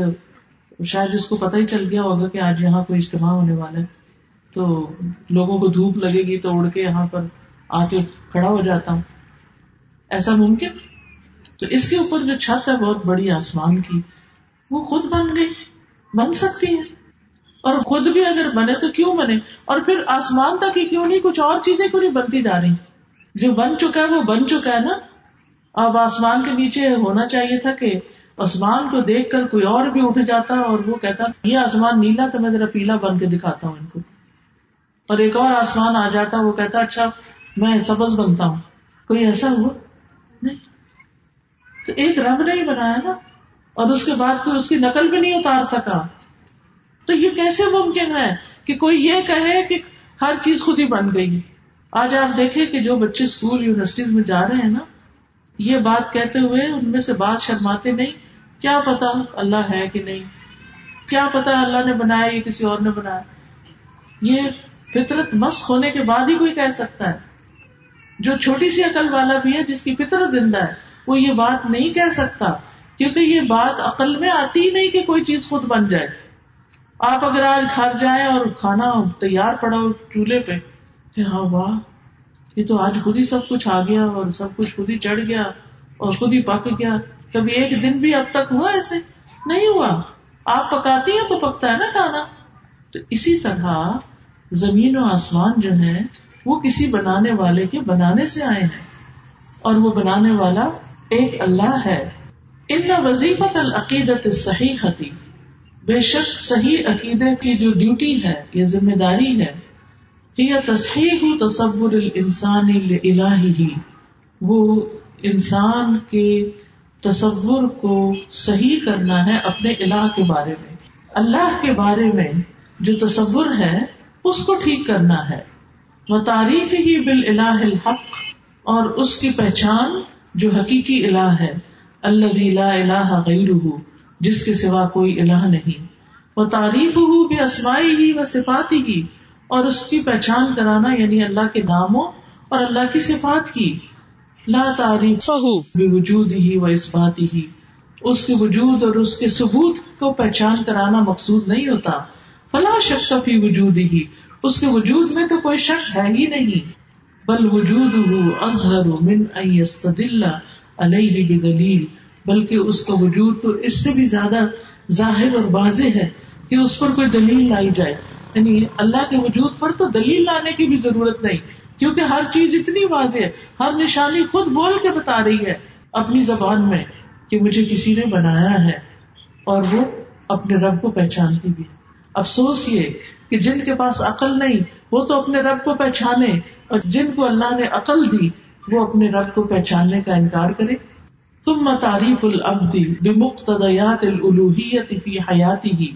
شاید اس کو پتہ ہی چل گیا ہوگا کہ آج یہاں کوئی اجتماع ہونے والا ہے۔ تو لوگوں کو دھوپ لگے گی تو اڑ کے یہاں پر آ کے کھڑا ہو جاتا ہوں۔ ایسا ممکن؟ تو اس کے اوپر جو چھت ہے بہت بڑی آسمان کی، وہ خود بن گئی، بن سکتی ہے۔ اور خود بھی اگر بنے تو کیوں بنے؟ اور پھر آسمان تک ہی کیوں نہیں؟ کچھ اور چیزیں کیوں نہیں بنتی جا رہی؟ جو بن چکا ہے وہ بن چکا ہے نا۔ اب آسمان کے نیچے ہونا چاہیے تھا کہ آسمان کو دیکھ کر کوئی اور بھی اٹھ جاتا اور وہ کہتا، یہ آسمان نیلا تو میں ذرا پیلا بن کے دکھاتا ہوں ان کو۔ اور ایک اور آسمان آ جاتا وہ کہتا اچھا میں سبز بنتا ہوں۔ کوئی ایسا ہوا؟ نہیں۔ تو ایک رب نے ہی بنایا نا۔ اور اس کے بعد کوئی اس کی نقل بھی نہیں اتار سکا۔ تو یہ کیسے ممکن ہے کہ کوئی یہ کہے کہ ہر چیز خود ہی بن گئی؟ آج آپ دیکھیں کہ جو بچے اسکول، یونیورسٹیز میں جا رہے ہیں نا، یہ بات کہتے ہوئے ان میں سے بات شرماتے نہیں۔ کیا پتا اللہ ہے کہ نہیں؟ کیا پتا اللہ نے بنایا یا کسی اور نے بنایا؟ یہ فطرت مست ہونے کے بعد ہی کوئی کہہ سکتا ہے۔ جو چھوٹی سی عقل والا بھی ہے، جس کی فطرت زندہ ہے، وہ یہ بات نہیں کہہ سکتا، کیونکہ یہ بات عقل میں آتی ہی نہیں کہ کوئی چیز خود بن جائے۔ آپ اگر آج گھر جائیں اور کھانا تیار پڑا ہو چولہے پہ، کہ ہاں واہ، یہ تو آج خود ہی سب کچھ آ گیا اور سب کچھ خود ہی چڑھ گیا اور خود ہی پک گیا۔ کبھی ایک دن بھی اب تک ہوا ایسے؟ نہیں ہوا۔ آپ پکاتی ہیں تو پکتا ہے نا کھانا۔ تو اسی طرح زمین و آسمان جو ہے وہ کسی بنانے والے کے بنانے سے آئے ہیں۔ اور وہ بنانے والا ایک اللہ ہے۔ ان وظیفت العقیدت صحیح حتی بے شک صحیح عقیدے کی جو ڈیوٹی ہے یا ذمہ داری ہے۔ یہ تصحیح تصور الانسان ہی وہ انسان کے تصور کو صحیح کرنا ہے اپنے الہ کے بارے میں۔ اللہ کے بارے میں جو تصور ہے اس کو ٹھیک کرنا ہے۔ وہ تعریف ہی بال الہ الحق اور اس کی پہچان جو حقیقی الہ ہے۔ اللہ لا الہ غیر جس کے سوا کوئی الہ نہیں۔ وہ تعریف ہو بے اسمائی ہی و صفاتی ہی اور اس کی پہچان کرانا یعنی اللہ کے ناموں اور اللہ کی صفات کی۔ لا تعریف بے وجود ہی و اسباتی ہی اس کے وجود اور اس کے ثبوت کو پہچان کرانا مقصود نہیں ہوتا۔ فلا شک فی وجود ہی اس کے وجود میں تو کوئی شک ہے ہی نہیں۔ بل وجود اظہر من علیہ بدلیل۔ بلکہ اس کا وجود تو اس سے بھی زیادہ ظاہر اور واضح ہے کہ اس پر کوئی دلیل لائی جائے۔ یعنی اللہ کے وجود پر تو دلیل لانے کی بھی ضرورت نہیں، کیونکہ ہر چیز اتنی واضح ہے، ہر نشانی خود بول کے بتا رہی ہے اپنی زبان میں کہ مجھے کسی نے بنایا ہے اور وہ اپنے رب کو پہچانتی بھی افسوس یہ کہ جن کے پاس عقل نہیں، وہ تو اپنے رب کو پہچانے، اور جن کو اللہ نے عقل دی، وہ اپنے رب کو پہچاننے کا انکار کرے۔ تم تعریف العبدی بمقتضیات الالوحیت فی حیاتی ہی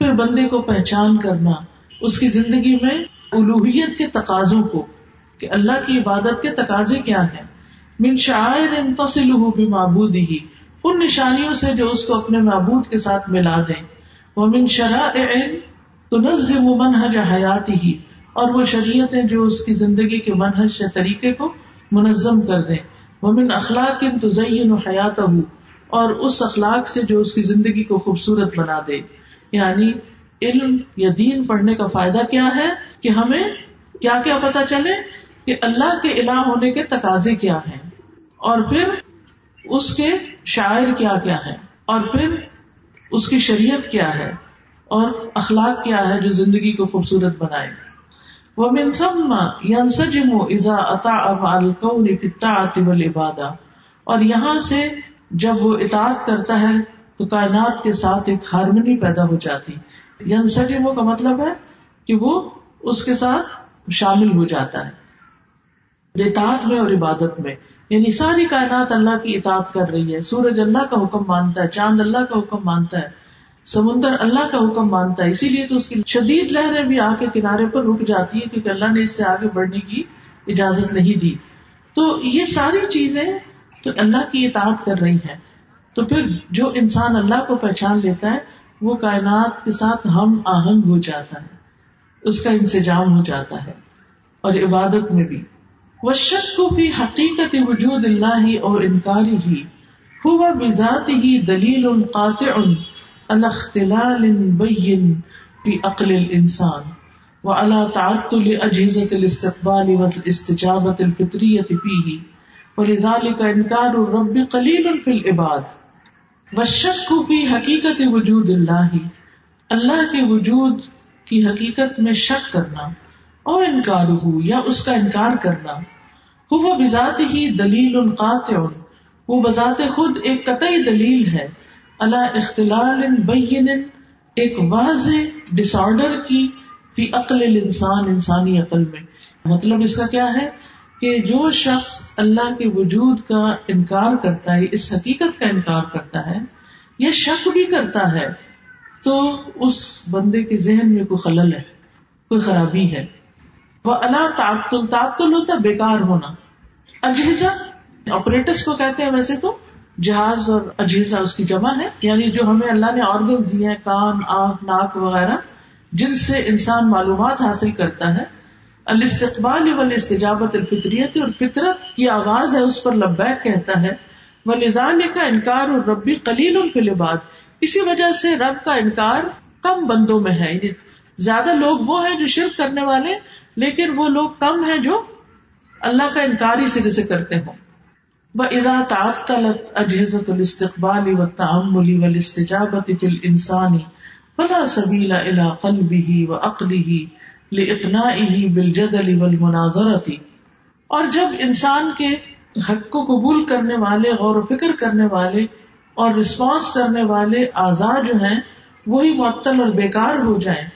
پھر بندے کو پہچان کرنا، اس کی زندگی میں الوحیت کے تقاضوں کو، کہ اللہ کی عبادت کے تقاضے کیا ہیں۔ من شاعر تصلہ بمعبودی ہی ان نشانیوں سے جو اس کو اپنے معبود کے ساتھ ملا دیں۔ وہ من شرائع تنظم منہج حیاتی ہی اور وہ شریعت جو اس کی زندگی کے منحج سے طریقے کو منظم کر دیں۔ وہ من اخلاق تزین و حیات اور اس اخلاق سے جو اس کی زندگی کو خوبصورت بنا دے۔ یعنی علم یا دین پڑھنے کا فائدہ کیا ہے؟ کہ ہمیں کیا کیا پتا چلے کہ اللہ کے الہ ہونے کے تقاضے کیا ہیں، اور پھر اس کے شاعر کیا کیا ہے اور پھر اس کی شریعت کیا ہے اور اخلاق کیا ہے جو زندگی کو خوبصورت بنائے وہ منسم ینسجم ازا عطا القون فطاعت اور یہاں سے جب وہ اطاعت کرتا ہے تو کائنات کے ساتھ ایک ہارمنی پیدا ہو جاتی۔ ینسجم کا مطلب ہے کہ وہ اس کے ساتھ شامل ہو جاتا ہے۔ اطاعت میں اور عبادت میں۔ یعنی ساری کائنات اللہ کی اطاعت کر رہی ہے۔ سورج اللہ کا حکم مانتا ہے، چاند اللہ کا حکم مانتا ہے، سمندر اللہ کا حکم مانتا ہے۔ اسی لیے تو اس کی شدید لہریں بھی آ کے کنارے پر رک جاتی ہے کیونکہ اللہ نے اس سے آگے بڑھنے کی اجازت نہیں دی۔ تو یہ ساری چیزیں تو اللہ کی اطاعت کر رہی ہیں۔ تو پھر جو انسان اللہ کو پہچان لیتا ہے، وہ کائنات کے ساتھ ہم آہنگ ہو جاتا ہے، اس کا انسجام ہو جاتا ہے اور عبادت میں بھی۔ وہ شک کو بھی حقیقت وجود اللہ اور انکاری ہی ہوا بذات ہی دلیل قاطع الاختلال بین فی عقل الانسان وعلى تعطل اجهزة الاستقبال والاستجابة الفطرية فيه، ولذلك انكار الرب قليل في العباد. والشك في حقیقت وجود اللہ اللہ کے وجود کی حقیقت میں شک کرنا اور انکار ہو یا اس کا انکار کرنا وہ بذات ہی دلیل قاطع، وہ بذات خود ایک قطعی دلیل ہے۔ اللہ اختلال بین، ایک واضح ڈس آڈر کی، فی عقل انسان انسانی عقل میں۔ مطلب اس کا کیا ہے؟ کہ جو شخص اللہ کے وجود کا انکار کرتا ہے، اس حقیقت کا انکار کرتا ہے، یا شک بھی کرتا ہے، تو اس بندے کے ذہن میں کوئی خلل ہے، کوئی خرابی ہے۔ وہ اللہ تعطل تعطل ہوتا بیکار ہونا۔ اجہزا آپریٹرس کو کہتے ہیں ویسے تو، جہاز اور اجہزا اس کی جمع ہے۔ یعنی جو ہمیں اللہ نے آرگنز دیے ہیں، کان، آنکھ، ناک وغیرہ، جن سے انسان معلومات حاصل کرتا ہے۔ الاستقبال والاستجابت الفطریت، اور فطرت کی آواز ہے، اس پر لبیک کہتا ہے۔ ولیزان کا انکار اور ربی قلیل الفلباد اسی وجہ سے رب کا انکار کم بندوں میں ہے۔ یعنی زیادہ لوگ وہ ہیں جو شرک کرنے والے لیکن وہ لوگ کم ہیں جو اللہ کا انکار ہی سرے سے کرتے ہوں۔ وہ ازا تعطلت اجہزت الاستقبال و تعملی والاستجابت فی الانسانی فلا سبیل الى قلبه و عقله لاقنائه بالجدل والمناظرت اور جب انسان کے حق کو قبول کرنے والے، غور و فکر کرنے والے اور رسپانس کرنے والے آزاد جو ہیں، وہی معطل اور بیکار ہو جائیں۔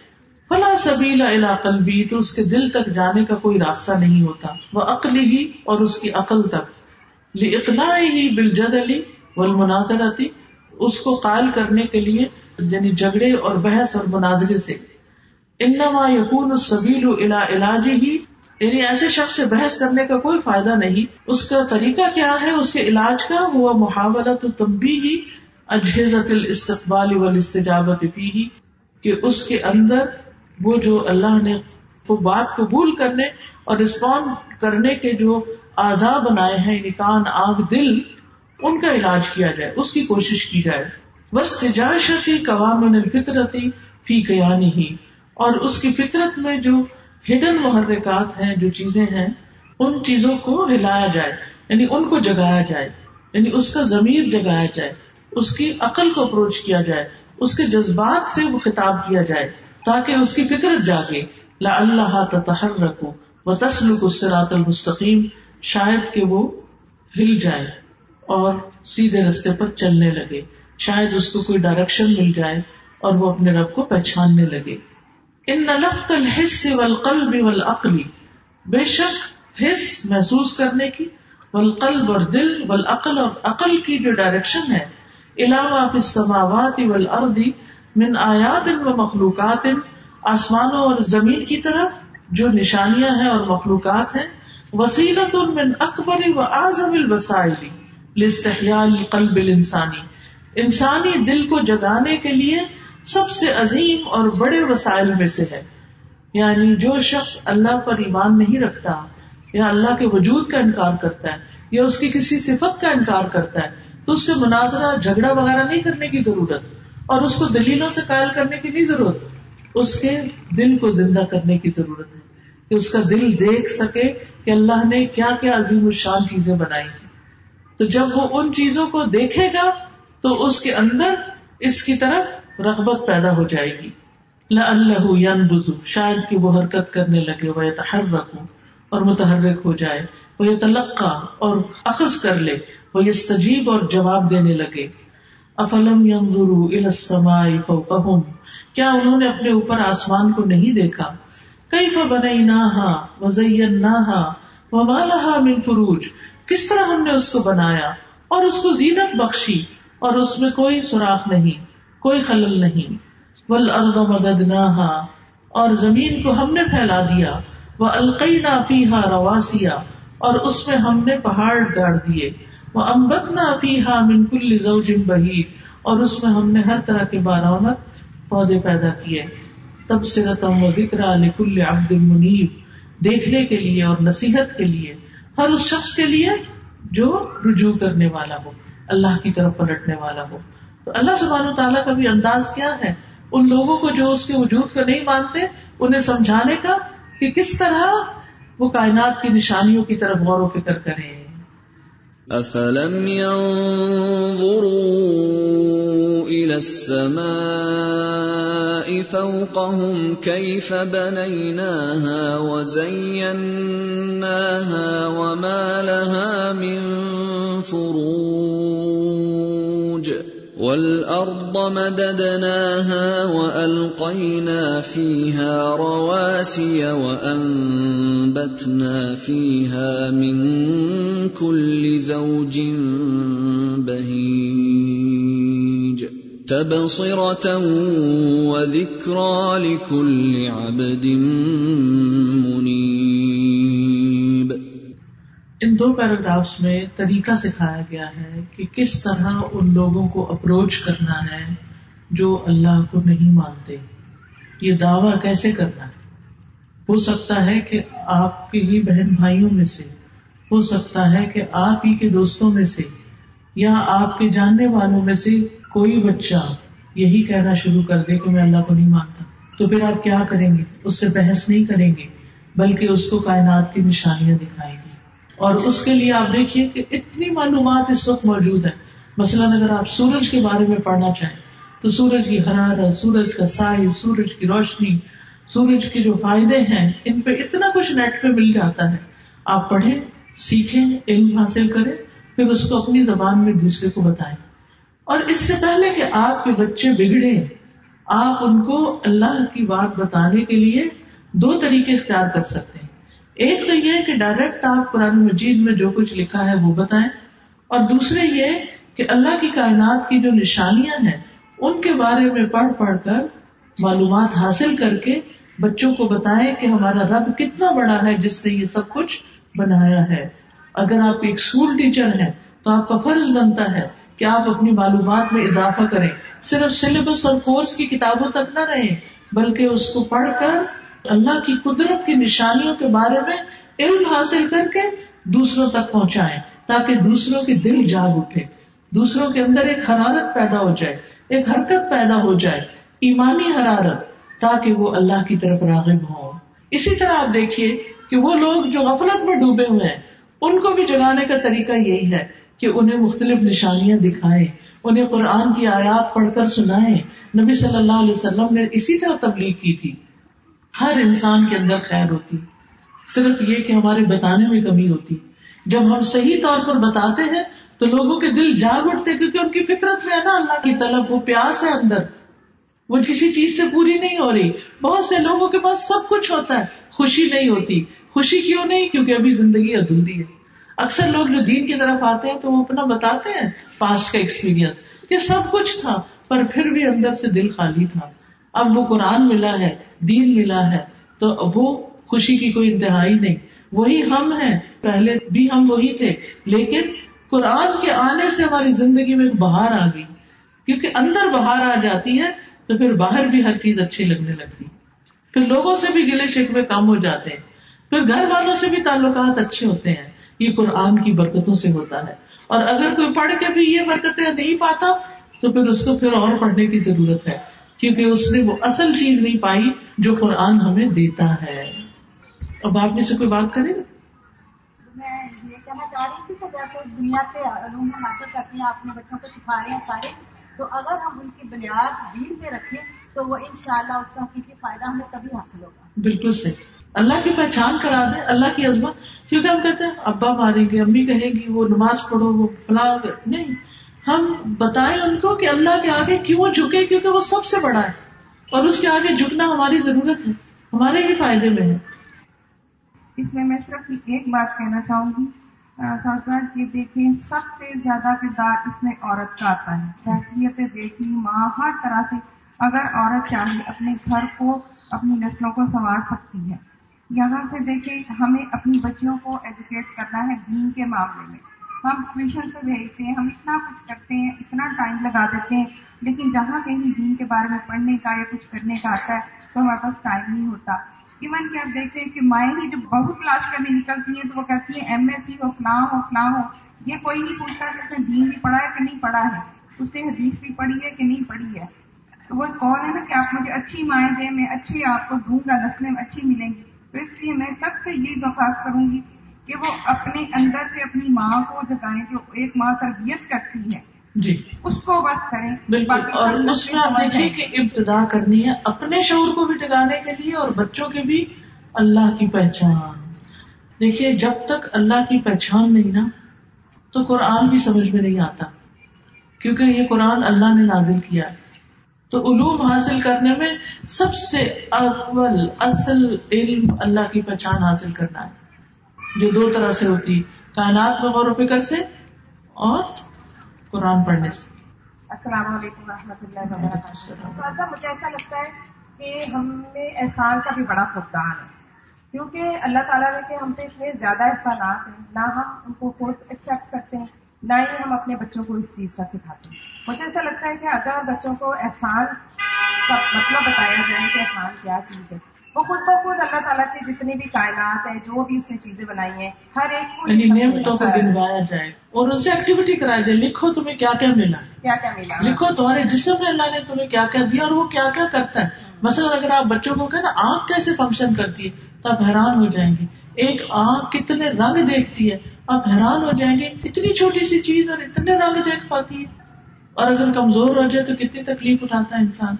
فلا سبیلا الا قلبی، تو اس کے دل تک جانے کا کوئی راستہ نہیں ہوتا۔ وہ عقلی ہی اور اس کی عقل تک۔ اقنا ہی بل جد علی مناظر اس کو قائل کرنے کے لیے یعنی جھگڑے اور بحث اور مناظرے سے۔ انما یقون سبیل الا علاج ہی یعنی ایسے شخص سے بحث کرنے کا کوئی فائدہ نہیں۔ اس کا طریقہ کیا ہے؟ اس کے علاج کا۔ ہوا محاورت تمبی ہی اجہزت الاستقبال والاستجابت فی ہی کہ اس کے اندر وہ جو اللہ نے وہ بات قبول کرنے اور رسپونڈ کرنے کے جو آزا بنائے ہیں یعنی کان، آنکھ، دل، ان کا علاج کیا جائے، اس کی کوشش کی جائے۔ بس تجاشتی قوام الفطرتی فی قیانی ہی اور اس کی فطرت میں جو ہڈن محرکات ہیں، جو چیزیں ہیں، ان چیزوں کو ہلایا جائے یعنی ان کو جگایا جائے۔ یعنی اس کا ضمیر جگایا جائے، اس کی عقل کو اپروچ کیا جائے، اس کے جذبات سے وہ خطاب کیا جائے۔ تاکہ اس کی فطرت جاگے۔ لا اللہ تحر رکھو و تسلک اس المستقیم۔ شاید کہ وہ ہل جائے اور سیدھے رستے پر چلنے لگے۔ شاید اس کو کوئی ڈائریکشن مل جائے اور وہ اپنے رب کو پہچاننے لگے۔ ان نلفت الحص والقلب والعقل۔ بے شک حص محسوس کرنے کی، والقلب اور دل، والعقل اور عقل کی جو ڈائریکشن ہے، علاوہ فی السماوات والارض من آیات و مخلوقات، آسمانوں اور زمین کی طرف جو نشانیاں ہیں اور مخلوقات ہیں وسیلت من اکبر و اعظم الوسائل لاستحیاء القلب الانسانی۔ انسانی دل کو جگانے کے لیے سب سے عظیم اور بڑے وسائل میں سے ہے۔ یعنی جو شخص اللہ پر ایمان نہیں رکھتا، یا اللہ کے وجود کا انکار کرتا ہے، یا اس کی کسی صفت کا انکار کرتا ہے، تو اس سے مناظرہ، جھگڑا وغیرہ نہیں کرنے کی ضرورت۔ اور اس کو دلیلوں سے قائل کرنے کی نہیں ضرورت، اس کے دل کو زندہ کرنے کی ضرورت ہے کہ اس کا دل دیکھ سکے کہ اللہ نے کیا کیا عظیم الشان چیزیں بنائی ہیں۔ تو جب وہ ان چیزوں کو دیکھے گا، تو اس کے اندر اس کی طرف رغبت پیدا ہو جائے گی۔ اللہ بزو شاید کہ وہ حرکت کرنے لگے وہ رکھوں اور متحرک ہو جائے وہ یہ تلقہ اور اخذ کر لے وہ یہ سجیب اور جواب دینے لگے۔ افلم السماء فوقهم؟ کیا انہوں نے اپنے اوپر آسمان کو نہیں دیکھا؟ کئی فبنئی نہ وزین نہ من فروج؟ کس طرح ہم نے اس کو بنایا اور اس کو زینت بخشی اور اس میں کوئی سوراخ نہیں، کوئی خلل نہیں۔ ول ارد اور زمین کو ہم نے پھیلا دیا۔ وہ القئی نافی رواسیا اور اس میں ہم نے پہاڑ گاڑ دیے۔ وہ امبت نافی ہا منکل زوجم اور اس میں ہم نے ہر طرح کے بارونت پودے پیدا کیے۔ تب سرتم و ذکر لکل عبد منیب دیکھنے کے لیے اور نصیحت کے لیے۔ ہر اس شخص کے لیے جو رجوع کرنے والا ہو، اللہ کی طرف پلٹنے والا ہو۔ تو اللہ سبحانہ تعالیٰ کا بھی انداز کیا ہے؟ ان لوگوں کو جو اس کے وجود کو نہیں مانتے، انہیں سمجھانے کا کہ کس طرح وہ کائنات کی نشانیوں کی طرف غور و فکر کریں۔ افلم ينظروا الى السماء فوقهم كيف بنيناها وزيناها وما لها من فروج والارض مددناها والقينا فيها رواسي وانبتنا فيها من كل زوج بهيج تبصره وذكرى لكل عبد منيب ان دو پیراگرافس میں طریقہ سکھایا گیا ہے کہ کس طرح ان لوگوں کو اپروچ کرنا ہے جو اللہ کو نہیں مانتے۔ یہ دعویٰ کیسے کرنا ہے؟ ہو سکتا ہے کہ آپ کے ہی بہن بھائیوں میں سے، ہو سکتا ہے کہ آپ ہی کے دوستوں میں سے، یا آپ کے جاننے والوں میں سے کوئی بچہ یہی کہنا شروع کر دے کہ میں اللہ کو نہیں مانتا۔ تو پھر آپ کیا کریں گے؟ اس سے بحث نہیں کریں گے، بلکہ اس کو کائنات کی نشانیاں دکھائیں گے۔ اور اس کے لیے آپ دیکھیے کہ اتنی معلومات اس وقت موجود ہے مثلاً اگر آپ سورج کے بارے میں پڑھنا چاہیں تو سورج کی حرارت، سورج کا سائز، سورج کی روشنی، سورج کے جو فائدے ہیں، ان پہ اتنا کچھ نیٹ پہ مل جاتا ہے۔ آپ پڑھیں، سیکھیں، علم حاصل کریں، پھر اس کو اپنی زبان میں دوسرے کو بتائیں۔ اور اس سے پہلے کہ آپ کے بچے بگڑے، آپ ان کو اللہ کی بات بتانے کے لیے دو طریقے اختیار کر سکتے ہیں۔ ایک تو یہ کہ ڈائریکٹ آپ قرآن مجید میں جو کچھ لکھا ہے وہ بتائیں اور دوسرے یہ کہ اللہ کی کائنات کی جو نشانیاں ہیں، ان کے بارے میں پڑھ پڑھ کر معلومات حاصل کر کے بچوں کو بتائیں کہ ہمارا رب کتنا بڑا ہے، جس نے یہ سب کچھ بنایا ہے۔ اگر آپ ایک اسکول ٹیچر ہیں تو آپ کا فرض بنتا ہے کہ آپ اپنی معلومات میں اضافہ کریں۔ صرف سلیبس اور کورس کی کتابوں تک نہ رہیں، بلکہ اس کو پڑھ کر اللہ کی قدرت کی نشانیوں کے بارے میں علم حاصل کر کے دوسروں تک پہنچائے تاکہ دوسروں کے دل جاگ اٹھے۔ دوسروں کے اندر ایک حرارت پیدا ہو جائے، ایک حرکت پیدا ہو جائے، ایمانی حرارت، تاکہ وہ اللہ کی طرف راغب ہو۔ اسی طرح آپ دیکھیے کہ وہ لوگ جو غفلت میں ڈوبے ہوئے ہیں، ان کو بھی جگانے کا طریقہ یہی ہے کہ انہیں مختلف نشانیاں دکھائیں، انہیں قرآن کی آیات پڑھ کر سنائے نبی صلی اللہ علیہ وسلم نے اسی طرح تبلیغ کی تھی۔ ہر انسان کے اندر خیر ہوتی صرف یہ کہ ہمارے بتانے میں کمی ہوتی جب ہم صحیح طور پر بتاتے ہیں تو لوگوں کے دل جاگ اٹھتے کیونکہ ان کی فطرت میں ہے نا اللہ کی طلب، وہ پیاس ہے اندر۔ وہ کسی چیز سے پوری نہیں ہو رہی۔ بہت سے لوگوں کے پاس سب کچھ ہوتا ہے۔ خوشی نہیں ہوتی۔ خوشی کیوں نہیں؟ کیونکہ ابھی زندگی ادھوری ہے۔ اکثر لوگ جو دین کی طرف آتے ہیں تو وہ اپنا بتاتے ہیں۔ پاسٹ کا ایکسپیرئنس یہ سب کچھ تھا، پر پھر بھی اندر سے دل خالی تھا۔ اب وہ قرآن ملا ہے، دین ملا ہے، تو وہ خوشی کی کوئی انتہائی نہیں۔ وہی ہم ہیں، پہلے بھی ہم وہی تھے، لیکن قرآن کے آنے سے ہماری زندگی میں ایک بہار آ گئی۔ کیونکہ اندر بہار آ جاتی ہے، تو پھر باہر بھی ہر چیز اچھی لگنے لگتی۔ پھر لوگوں سے بھی گلے شکوے کم ہو جاتے ہیں۔ پھر گھر والوں سے بھی تعلقات اچھے ہوتے ہیں۔ یہ قرآن کی برکتوں سے ہوتا ہے۔ اور اگر کوئی پڑھ کے بھی یہ برکتیں نہیں پاتا، تو پھر اس کو پھر اور پڑھنے کی ضرورت ہے۔ کیونکہ اس نے وہ اصل چیز نہیں پائی جو قرآن ہمیں دیتا ہے۔ اب آپ میں سے کوئی بات کرے گا؟ میں یہ کہنا چاہ رہی تھی کہ جیسے دنیا کے علوم حاصل کرتی ہیں اپنے بچوں کو سکھا رہے ہیں سارے تو اگر ہم ان کی بنیاد دین پہ رکھیں تو وہ انشاءاللہ اس کا حقیقی فائدہ ہمیں تبھی حاصل ہوگا۔ بالکل صحیح۔ اللہ کی پہچان کرا دیں اللہ کی عظمت۔ کیونکہ ہم کہتے ہیں ابا ماریں گے امی کہیں گی وہ نماز پڑھو وہ فلاں۔ نہیں ہم بتائیں ان کو کہ اللہ کے آگے کیوں جھکے؟ کیونکہ وہ سب سے بڑا ہے اور اس کے آگے جھکنا ہماری ضرورت ہے، ہمارے ہی فائدے میں ہے۔ اس میں میں صرف ایک بات کہنا چاہوں گی۔ کہ جی، دیکھیں، سب سے زیادہ کردار اس میں عورت کا آتا ہے۔ حیثیت بیٹی، ماں، ہر طرح سے اگر عورت چاہے اپنے گھر کو، اپنی نسلوں کو سنوار سکتی ہے۔ یہاں سے دیکھیں، ہمیں اپنی بچیوں کو ایجوکیٹ کرنا ہے دین کے معاملے میں۔ ہم ٹیوشن سے بھیجتے ہیں، ہم اتنا کچھ کرتے ہیں، اتنا ٹائم لگا دیتے ہیں، لیکن جہاں کہیں دین کے بارے میں پڑھنے کا یا کچھ کرنے کا آتا ہے تو ہمارے پاس ٹائم نہیں ہوتا۔ ایون کہ آپ دیکھتے ہیں کہ مائیں ہی جب بہت کلاس کرنے نکلتی ہیں تو وہ کہتی ہیں ایم ایس سی ہو، فلاں ہو فلاں ہو۔ یہ کوئی نہیں پوچھتا کہ اس نے دین بھی پڑھا ہے کہ نہیں پڑھا ہے۔ اس نے حدیث بھی پڑھی ہے کہ نہیں پڑھی ہے۔ تو وہ کون ہے نا کہ آپ مجھے اچھی مائیں دیں، میں اچھی آپ کو دوں گا نسلیں اچھی ملیں گی۔ تو اس لیے میں سب سے یہ درخواست کروں گی کہ وہ اپنے اندر سے اپنی ماں کو جگائیں جو ایک ماں تربیت کرتی ہے۔ جی۔ اس کو بس کریں۔ بالکل۔ اور اس میں آپ دیکھیے کہ ابتدا کرنی ہے اپنے شعور کو بھی جگانے کے لیے اور بچوں کے بھی اللہ کی پہچان۔ دیکھیے جب تک اللہ کی پہچان نہیں نا تو قرآن بھی سمجھ میں نہیں آتا۔ کیونکہ یہ قرآن اللہ نے نازل کیا۔ ہے تو علوم حاصل کرنے میں سب سے اول اصل علم اللہ کی پہچان حاصل کرنا ہے۔ جو دو طرح سے ہوتی کائنات میں غور و فکر سے اور قرآن پڑھنے سے۔ السلام علیکم و رحمۃ اللہ وبرکاتہ۔ مجھے ایسا لگتا ہے کہ ہم نے احسان کا بھی بڑا فقدان ہے۔ کیونکہ اللہ تعالیٰ نے کہ ہم پہ اتنے زیادہ احسانات ہیں نہ ہم ان کو خود ایکسپٹ کرتے ہیں نہ ہی ہم اپنے بچوں کو اس چیز کا سکھاتے ہیں۔ مجھے ایسا لگتا ہے کہ اگر بچوں کو احسان کا مطلب بتایا جائے کہ احسان کیا چیز ہے وہ خود بخود اللہ تعالیٰ کی جتنی بھی کائنات ہے جو بھی اس نے چیزیں بنائی ہیں ہر ایک کو یعنی نعمتوں کو گنوایا جائے اور ان سے ایکٹیویٹی کرایا جائے۔ لکھو تمہیں کیا کیا ملا کیا کیا ملا؟ لکھو تمہارے جسم میں اللہ نے تمہیں کیا کیا دیا اور وہ کیا کیا کرتا ہے۔ مثلاً اگر آپ بچوں کو کہ نا آنکھ کیسے فنکشن کرتی ہے؟ تو آپ حیران ہو جائیں گے۔ ایک آنکھ کتنے رنگ دیکھتی ہے۔ آپ حیران ہو جائیں گے اتنی چھوٹی سی چیز اور اتنے رنگ دیکھ پاتی ہے۔ اور اگر کمزور ہو جائے تو کتنی تکلیف اٹھاتا ہے انسان۔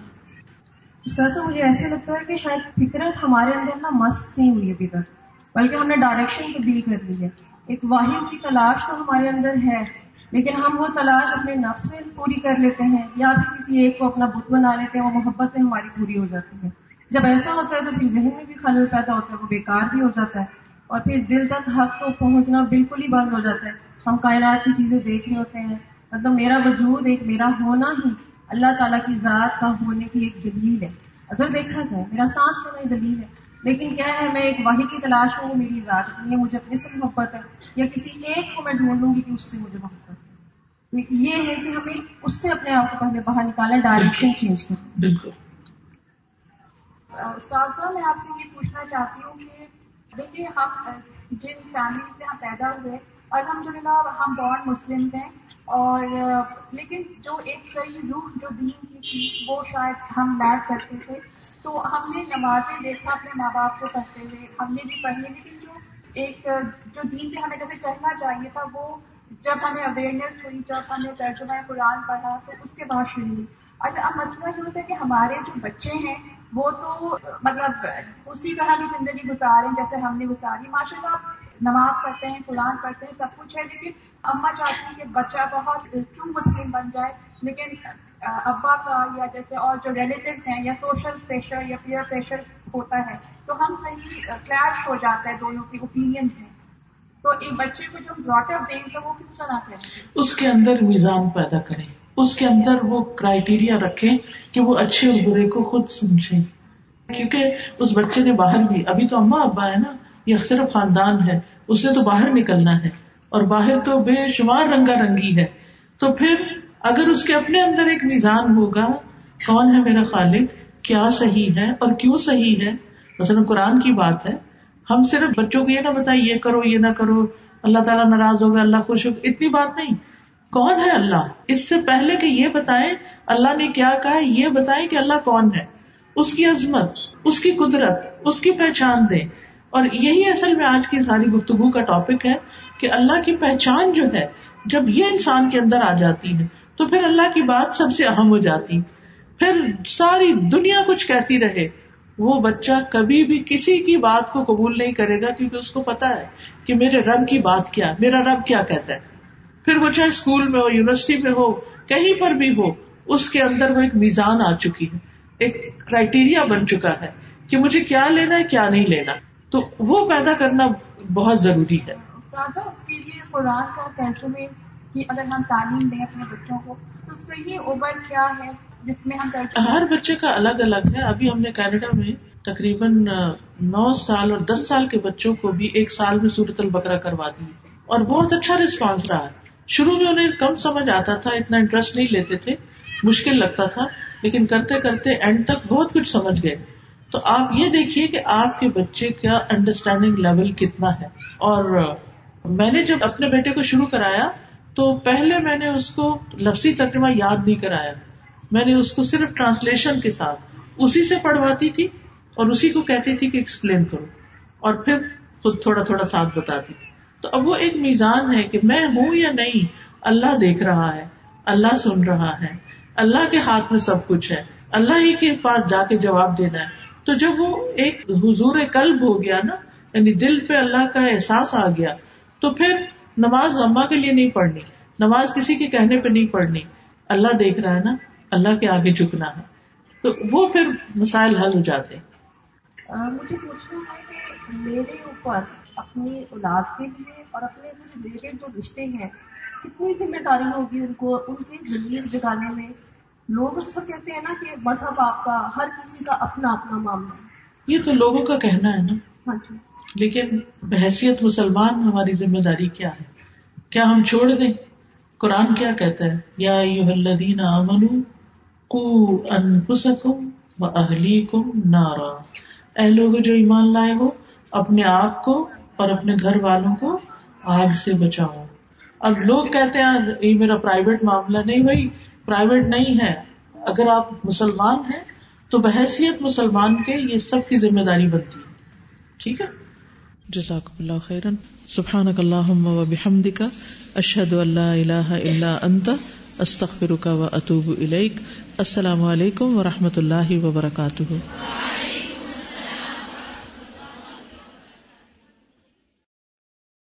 سر مجھے ایسا لگتا ہے کہ شاید فطرت ہمارے اندر نا مست نہیں ہوئی ابھی تک، بلکہ ہم نے ڈائریکشن تبدیل کر لی ہے۔ ایک واحد کی تلاش تو ہمارے اندر ہے، لیکن ہم وہ تلاش اپنے نفس میں پوری کر لیتے ہیں، یا پھر کسی ایک کو اپنا بت بنا لیتے ہیں، وہ محبت میں ہماری پوری ہو جاتی ہے۔ جب ایسا ہوتا ہے تو پھر ذہن میں بھی خلل پیدا ہوتا ہے، وہ بیکار بھی ہو جاتا ہے۔ اور پھر دل تک حق کو پہنچنا بالکل ہی بند ہو جاتا ہے۔ ہم کائنات کی چیزیں دیکھ رہے ہوتے ہیں مطلب میرا وجود ایک میرا ہونا ہی اللہ تعالیٰ کی ذات کا ہونے کی ایک دلیل ہے۔ اگر دیکھا جائے میرا سانس ہونا دلیل ہے لیکن کیا ہے میں ایک واحد کی تلاش ہوں میری ذات اتنی ہے مجھے اپنے سے محبت ہے یا کسی ایک کو میں ڈھونڈوں گی کہ اس سے مجھے محبت ہے؟ یہ ہے کہ ہمیں اس سے اپنے آپ کو پہلے باہر نکالیں ڈائریکشن چینج کریں بالکل۔ استاد میں آپ سے یہ پوچھنا چاہتی ہوں کہ دیکھیے ہم جن فیملی سے ہم پیدا ہوئے الحمد للہ ہم بورن مسلم ہیں اور لیکن جو ایک صحیح روح جو دین کی تھی، وہ شاید ہم لیک کرتے تھے۔ تو ہم نے نمازیں دیکھا اپنے ماں باپ کو پڑھتے ہوئے، ہم نے بھی پڑھی لیکن جو ایک، جو دین پہ ہمیں جیسے چلنا چاہیے تھا، وہ جب ہمیں اویئرنیس ہوئی، جب ہم نے ترجمہ قرآن پڑھا، تو اس کے بعد شروع ہوئی۔ اچھا اب مسئلہ یہ ہوتا ہے کہ ہمارے جو بچے ہیں، وہ تو مطلب اسی طرح کی زندگی گزارے جیسے ہم نے گزاری۔ ماشاء اللہ نماز پڑھتے ہیں، قرآن پڑھتے ہیں، سب کچھ ہے، لیکن اما چاہتی ہیں کہ بچہ بہت ٹرو مسلم بن جائے۔ لیکن ابا کا یا جیسے اور جو ریلیٹوز ہیں یا سوشل پریشر یا پیئر پریشر ہوتا ہے، تو ہم صحیح کلیش ہو جاتا ہے دونوں کی اوپینینس ہیں تو ایک بچے کو جو براٹ اپ دیں تو وہ کس طرح کریں اس کے اندر میزان پیدا کریں۔ اس کے اندر وہ کرائٹیریا رکھیں کہ وہ اچھے اور برے کو خود سمجھیں۔ کیونکہ اس بچے نے باہر بھی، ابھی تو اما ابا ہے نا یہ اکثر خاندان ہے، اس نے تو باہر نکلنا ہے، اور باہر تو بے شمار رنگا رنگی ہے۔ تو پھر اگر اس کے اپنے اندر ایک میزان ہوگا، کون ہے میرا خالق؟ کیا صحیح ہے اور کیوں صحیح ہے؟ مثلاً قرآن کی بات ہے، ہم صرف بچوں کو یہ نہ بتائیں، یہ کرو، یہ نہ کرو، اللہ تعالیٰ ناراض ہوگا، اللہ خوش ہوگا، اتنی بات نہیں۔ کون ہے اللہ؟ اس سے پہلے کہ یہ بتائیں، اللہ نے کیا کہا یہ بتائیں کہ اللہ کون ہے۔ اس کی عظمت، اس کی قدرت، اس کی پہچان دیں۔ اور یہی اصل میں آج کی ساری گفتگو کا ٹاپک ہے کہ اللہ کی پہچان جو ہے، جب یہ انسان کے اندر آ جاتی ہے، تو پھر اللہ کی بات سب سے اہم ہو جاتی۔ پھر ساری دنیا کچھ کہتی رہے، وہ بچہ کبھی بھی کسی کی بات کو قبول نہیں کرے گا، کیونکہ اس کو پتا ہے کہ میرے رب کی بات کیا، میرا رب کیا کہتا ہے۔ پھر وہ چاہے اسکول میں ہو، یونیورسٹی میں ہو، کہیں پر بھی ہو، اس کے اندر وہ ایک میزان آ چکی ہے، ایک کرائٹیریا بن چکا ہے کہ مجھے کیا لینا ہے، کیا نہیں لینا۔ تو وہ پیدا کرنا بہت ضروری ہے۔ اس کے لیے قرآن کا ترجمے کہ اگر ہم تعلیم دیں اپنے بچوں کو تو صحیح عمر کیا ہے جس میں ہم ہر بچے کا الگ الگ ہے۔ ابھی ہم نے کینیڈا میں تقریباً نو سال اور دس سال کے بچوں کو بھی ایک سال میں سورت البکرا کروا دی۔ اور بہت اچھا ریسپانس رہا۔ ہے شروع میں انہیں کم سمجھ آتا تھا اتنا انٹرسٹ نہیں لیتے تھے مشکل لگتا تھا لیکن کرتے کرتے اینڈ تک بہت کچھ سمجھ گئے۔ تو آپ یہ دیکھیے کہ آپ کے بچے کا انڈرسٹینڈنگ لیول کتنا ہے۔ اور میں نے جب اپنے بیٹے کو شروع کرایا تو پہلے میں نے اس کو لفظی ترجمہ یاد نہیں کرایا۔ میں نے اس کو صرف ٹرانسلیشن کے ساتھ اسی سے پڑھواتی تھی اور اسی کو کہتی تھی کہ ایکسپلین کرو۔ اور پھر خود تھوڑا تھوڑا ساتھ بتاتی تھی۔ تو اب وہ ایک میزان ہے کہ میں ہوں یا نہیں، اللہ دیکھ رہا ہے، اللہ سن رہا ہے، اللہ کے ہاتھ میں سب کچھ ہے، اللہ ہی کے پاس جا کے جواب دینا ہے۔ تو جب وہ ایک حضور قلب ہو گیا نا یعنی دل پہ اللہ کا احساس آ گیا، تو پھر نماز اما کے لیے نہیں پڑھنی، نماز کسی کے کہنے پہ نہیں پڑھنی، اللہ دیکھ رہا ہے نا، اللہ کے آگے جھکنا ہے۔ تو وہ پھر مسائل حل ہو جاتے مجھے پوچھنا ہے کہ میرے اوپر اپنی اولاد کے لیے اور اپنے سے ریلیٹڈ جو رشتے ہیں، کتنی ذمہ داری ہوگی ان کو، ان کی زندگی جگانے میں؟ لوگ اکثر کہتے ہیں نا کہ مذہب آپ کا ہر کسی کا اپنا اپنا معاملہ۔ ہے یہ تو لوگوں کا کہنا ہے نا۔ ہاں جی۔ لیکن بحثیت مسلمان ہماری ذمہ داری کیا ہے؟ کیا ہم چھوڑ دیں؟ قرآن کیا کہتا ہے؟ یا الذین آمنوا کو انفسکم نارا۔ اے لوگ جو ایمان لائے ہو اپنے آپ کو اور اپنے گھر والوں کو آگ سے بچاؤ۔ اب لوگ کہتے ہیں یہ میرا پرائیویٹ معاملہ نہیں بھائی۔ پرائیویٹ نہیں ہے، اگر آپ مسلمان ہیں، تو بحثیت مسلمان کے یہ سب کی ذمہ داری بنتی ہے۔ ٹھیک ہے؟ جزاک اللہ خیرن۔ سبحان اللہ و بحمد کا اشد اللہ اللہ اللہ انت استخر کا و اطوب السلام علیکم و رحمۃ اللہ وبرکاتہ۔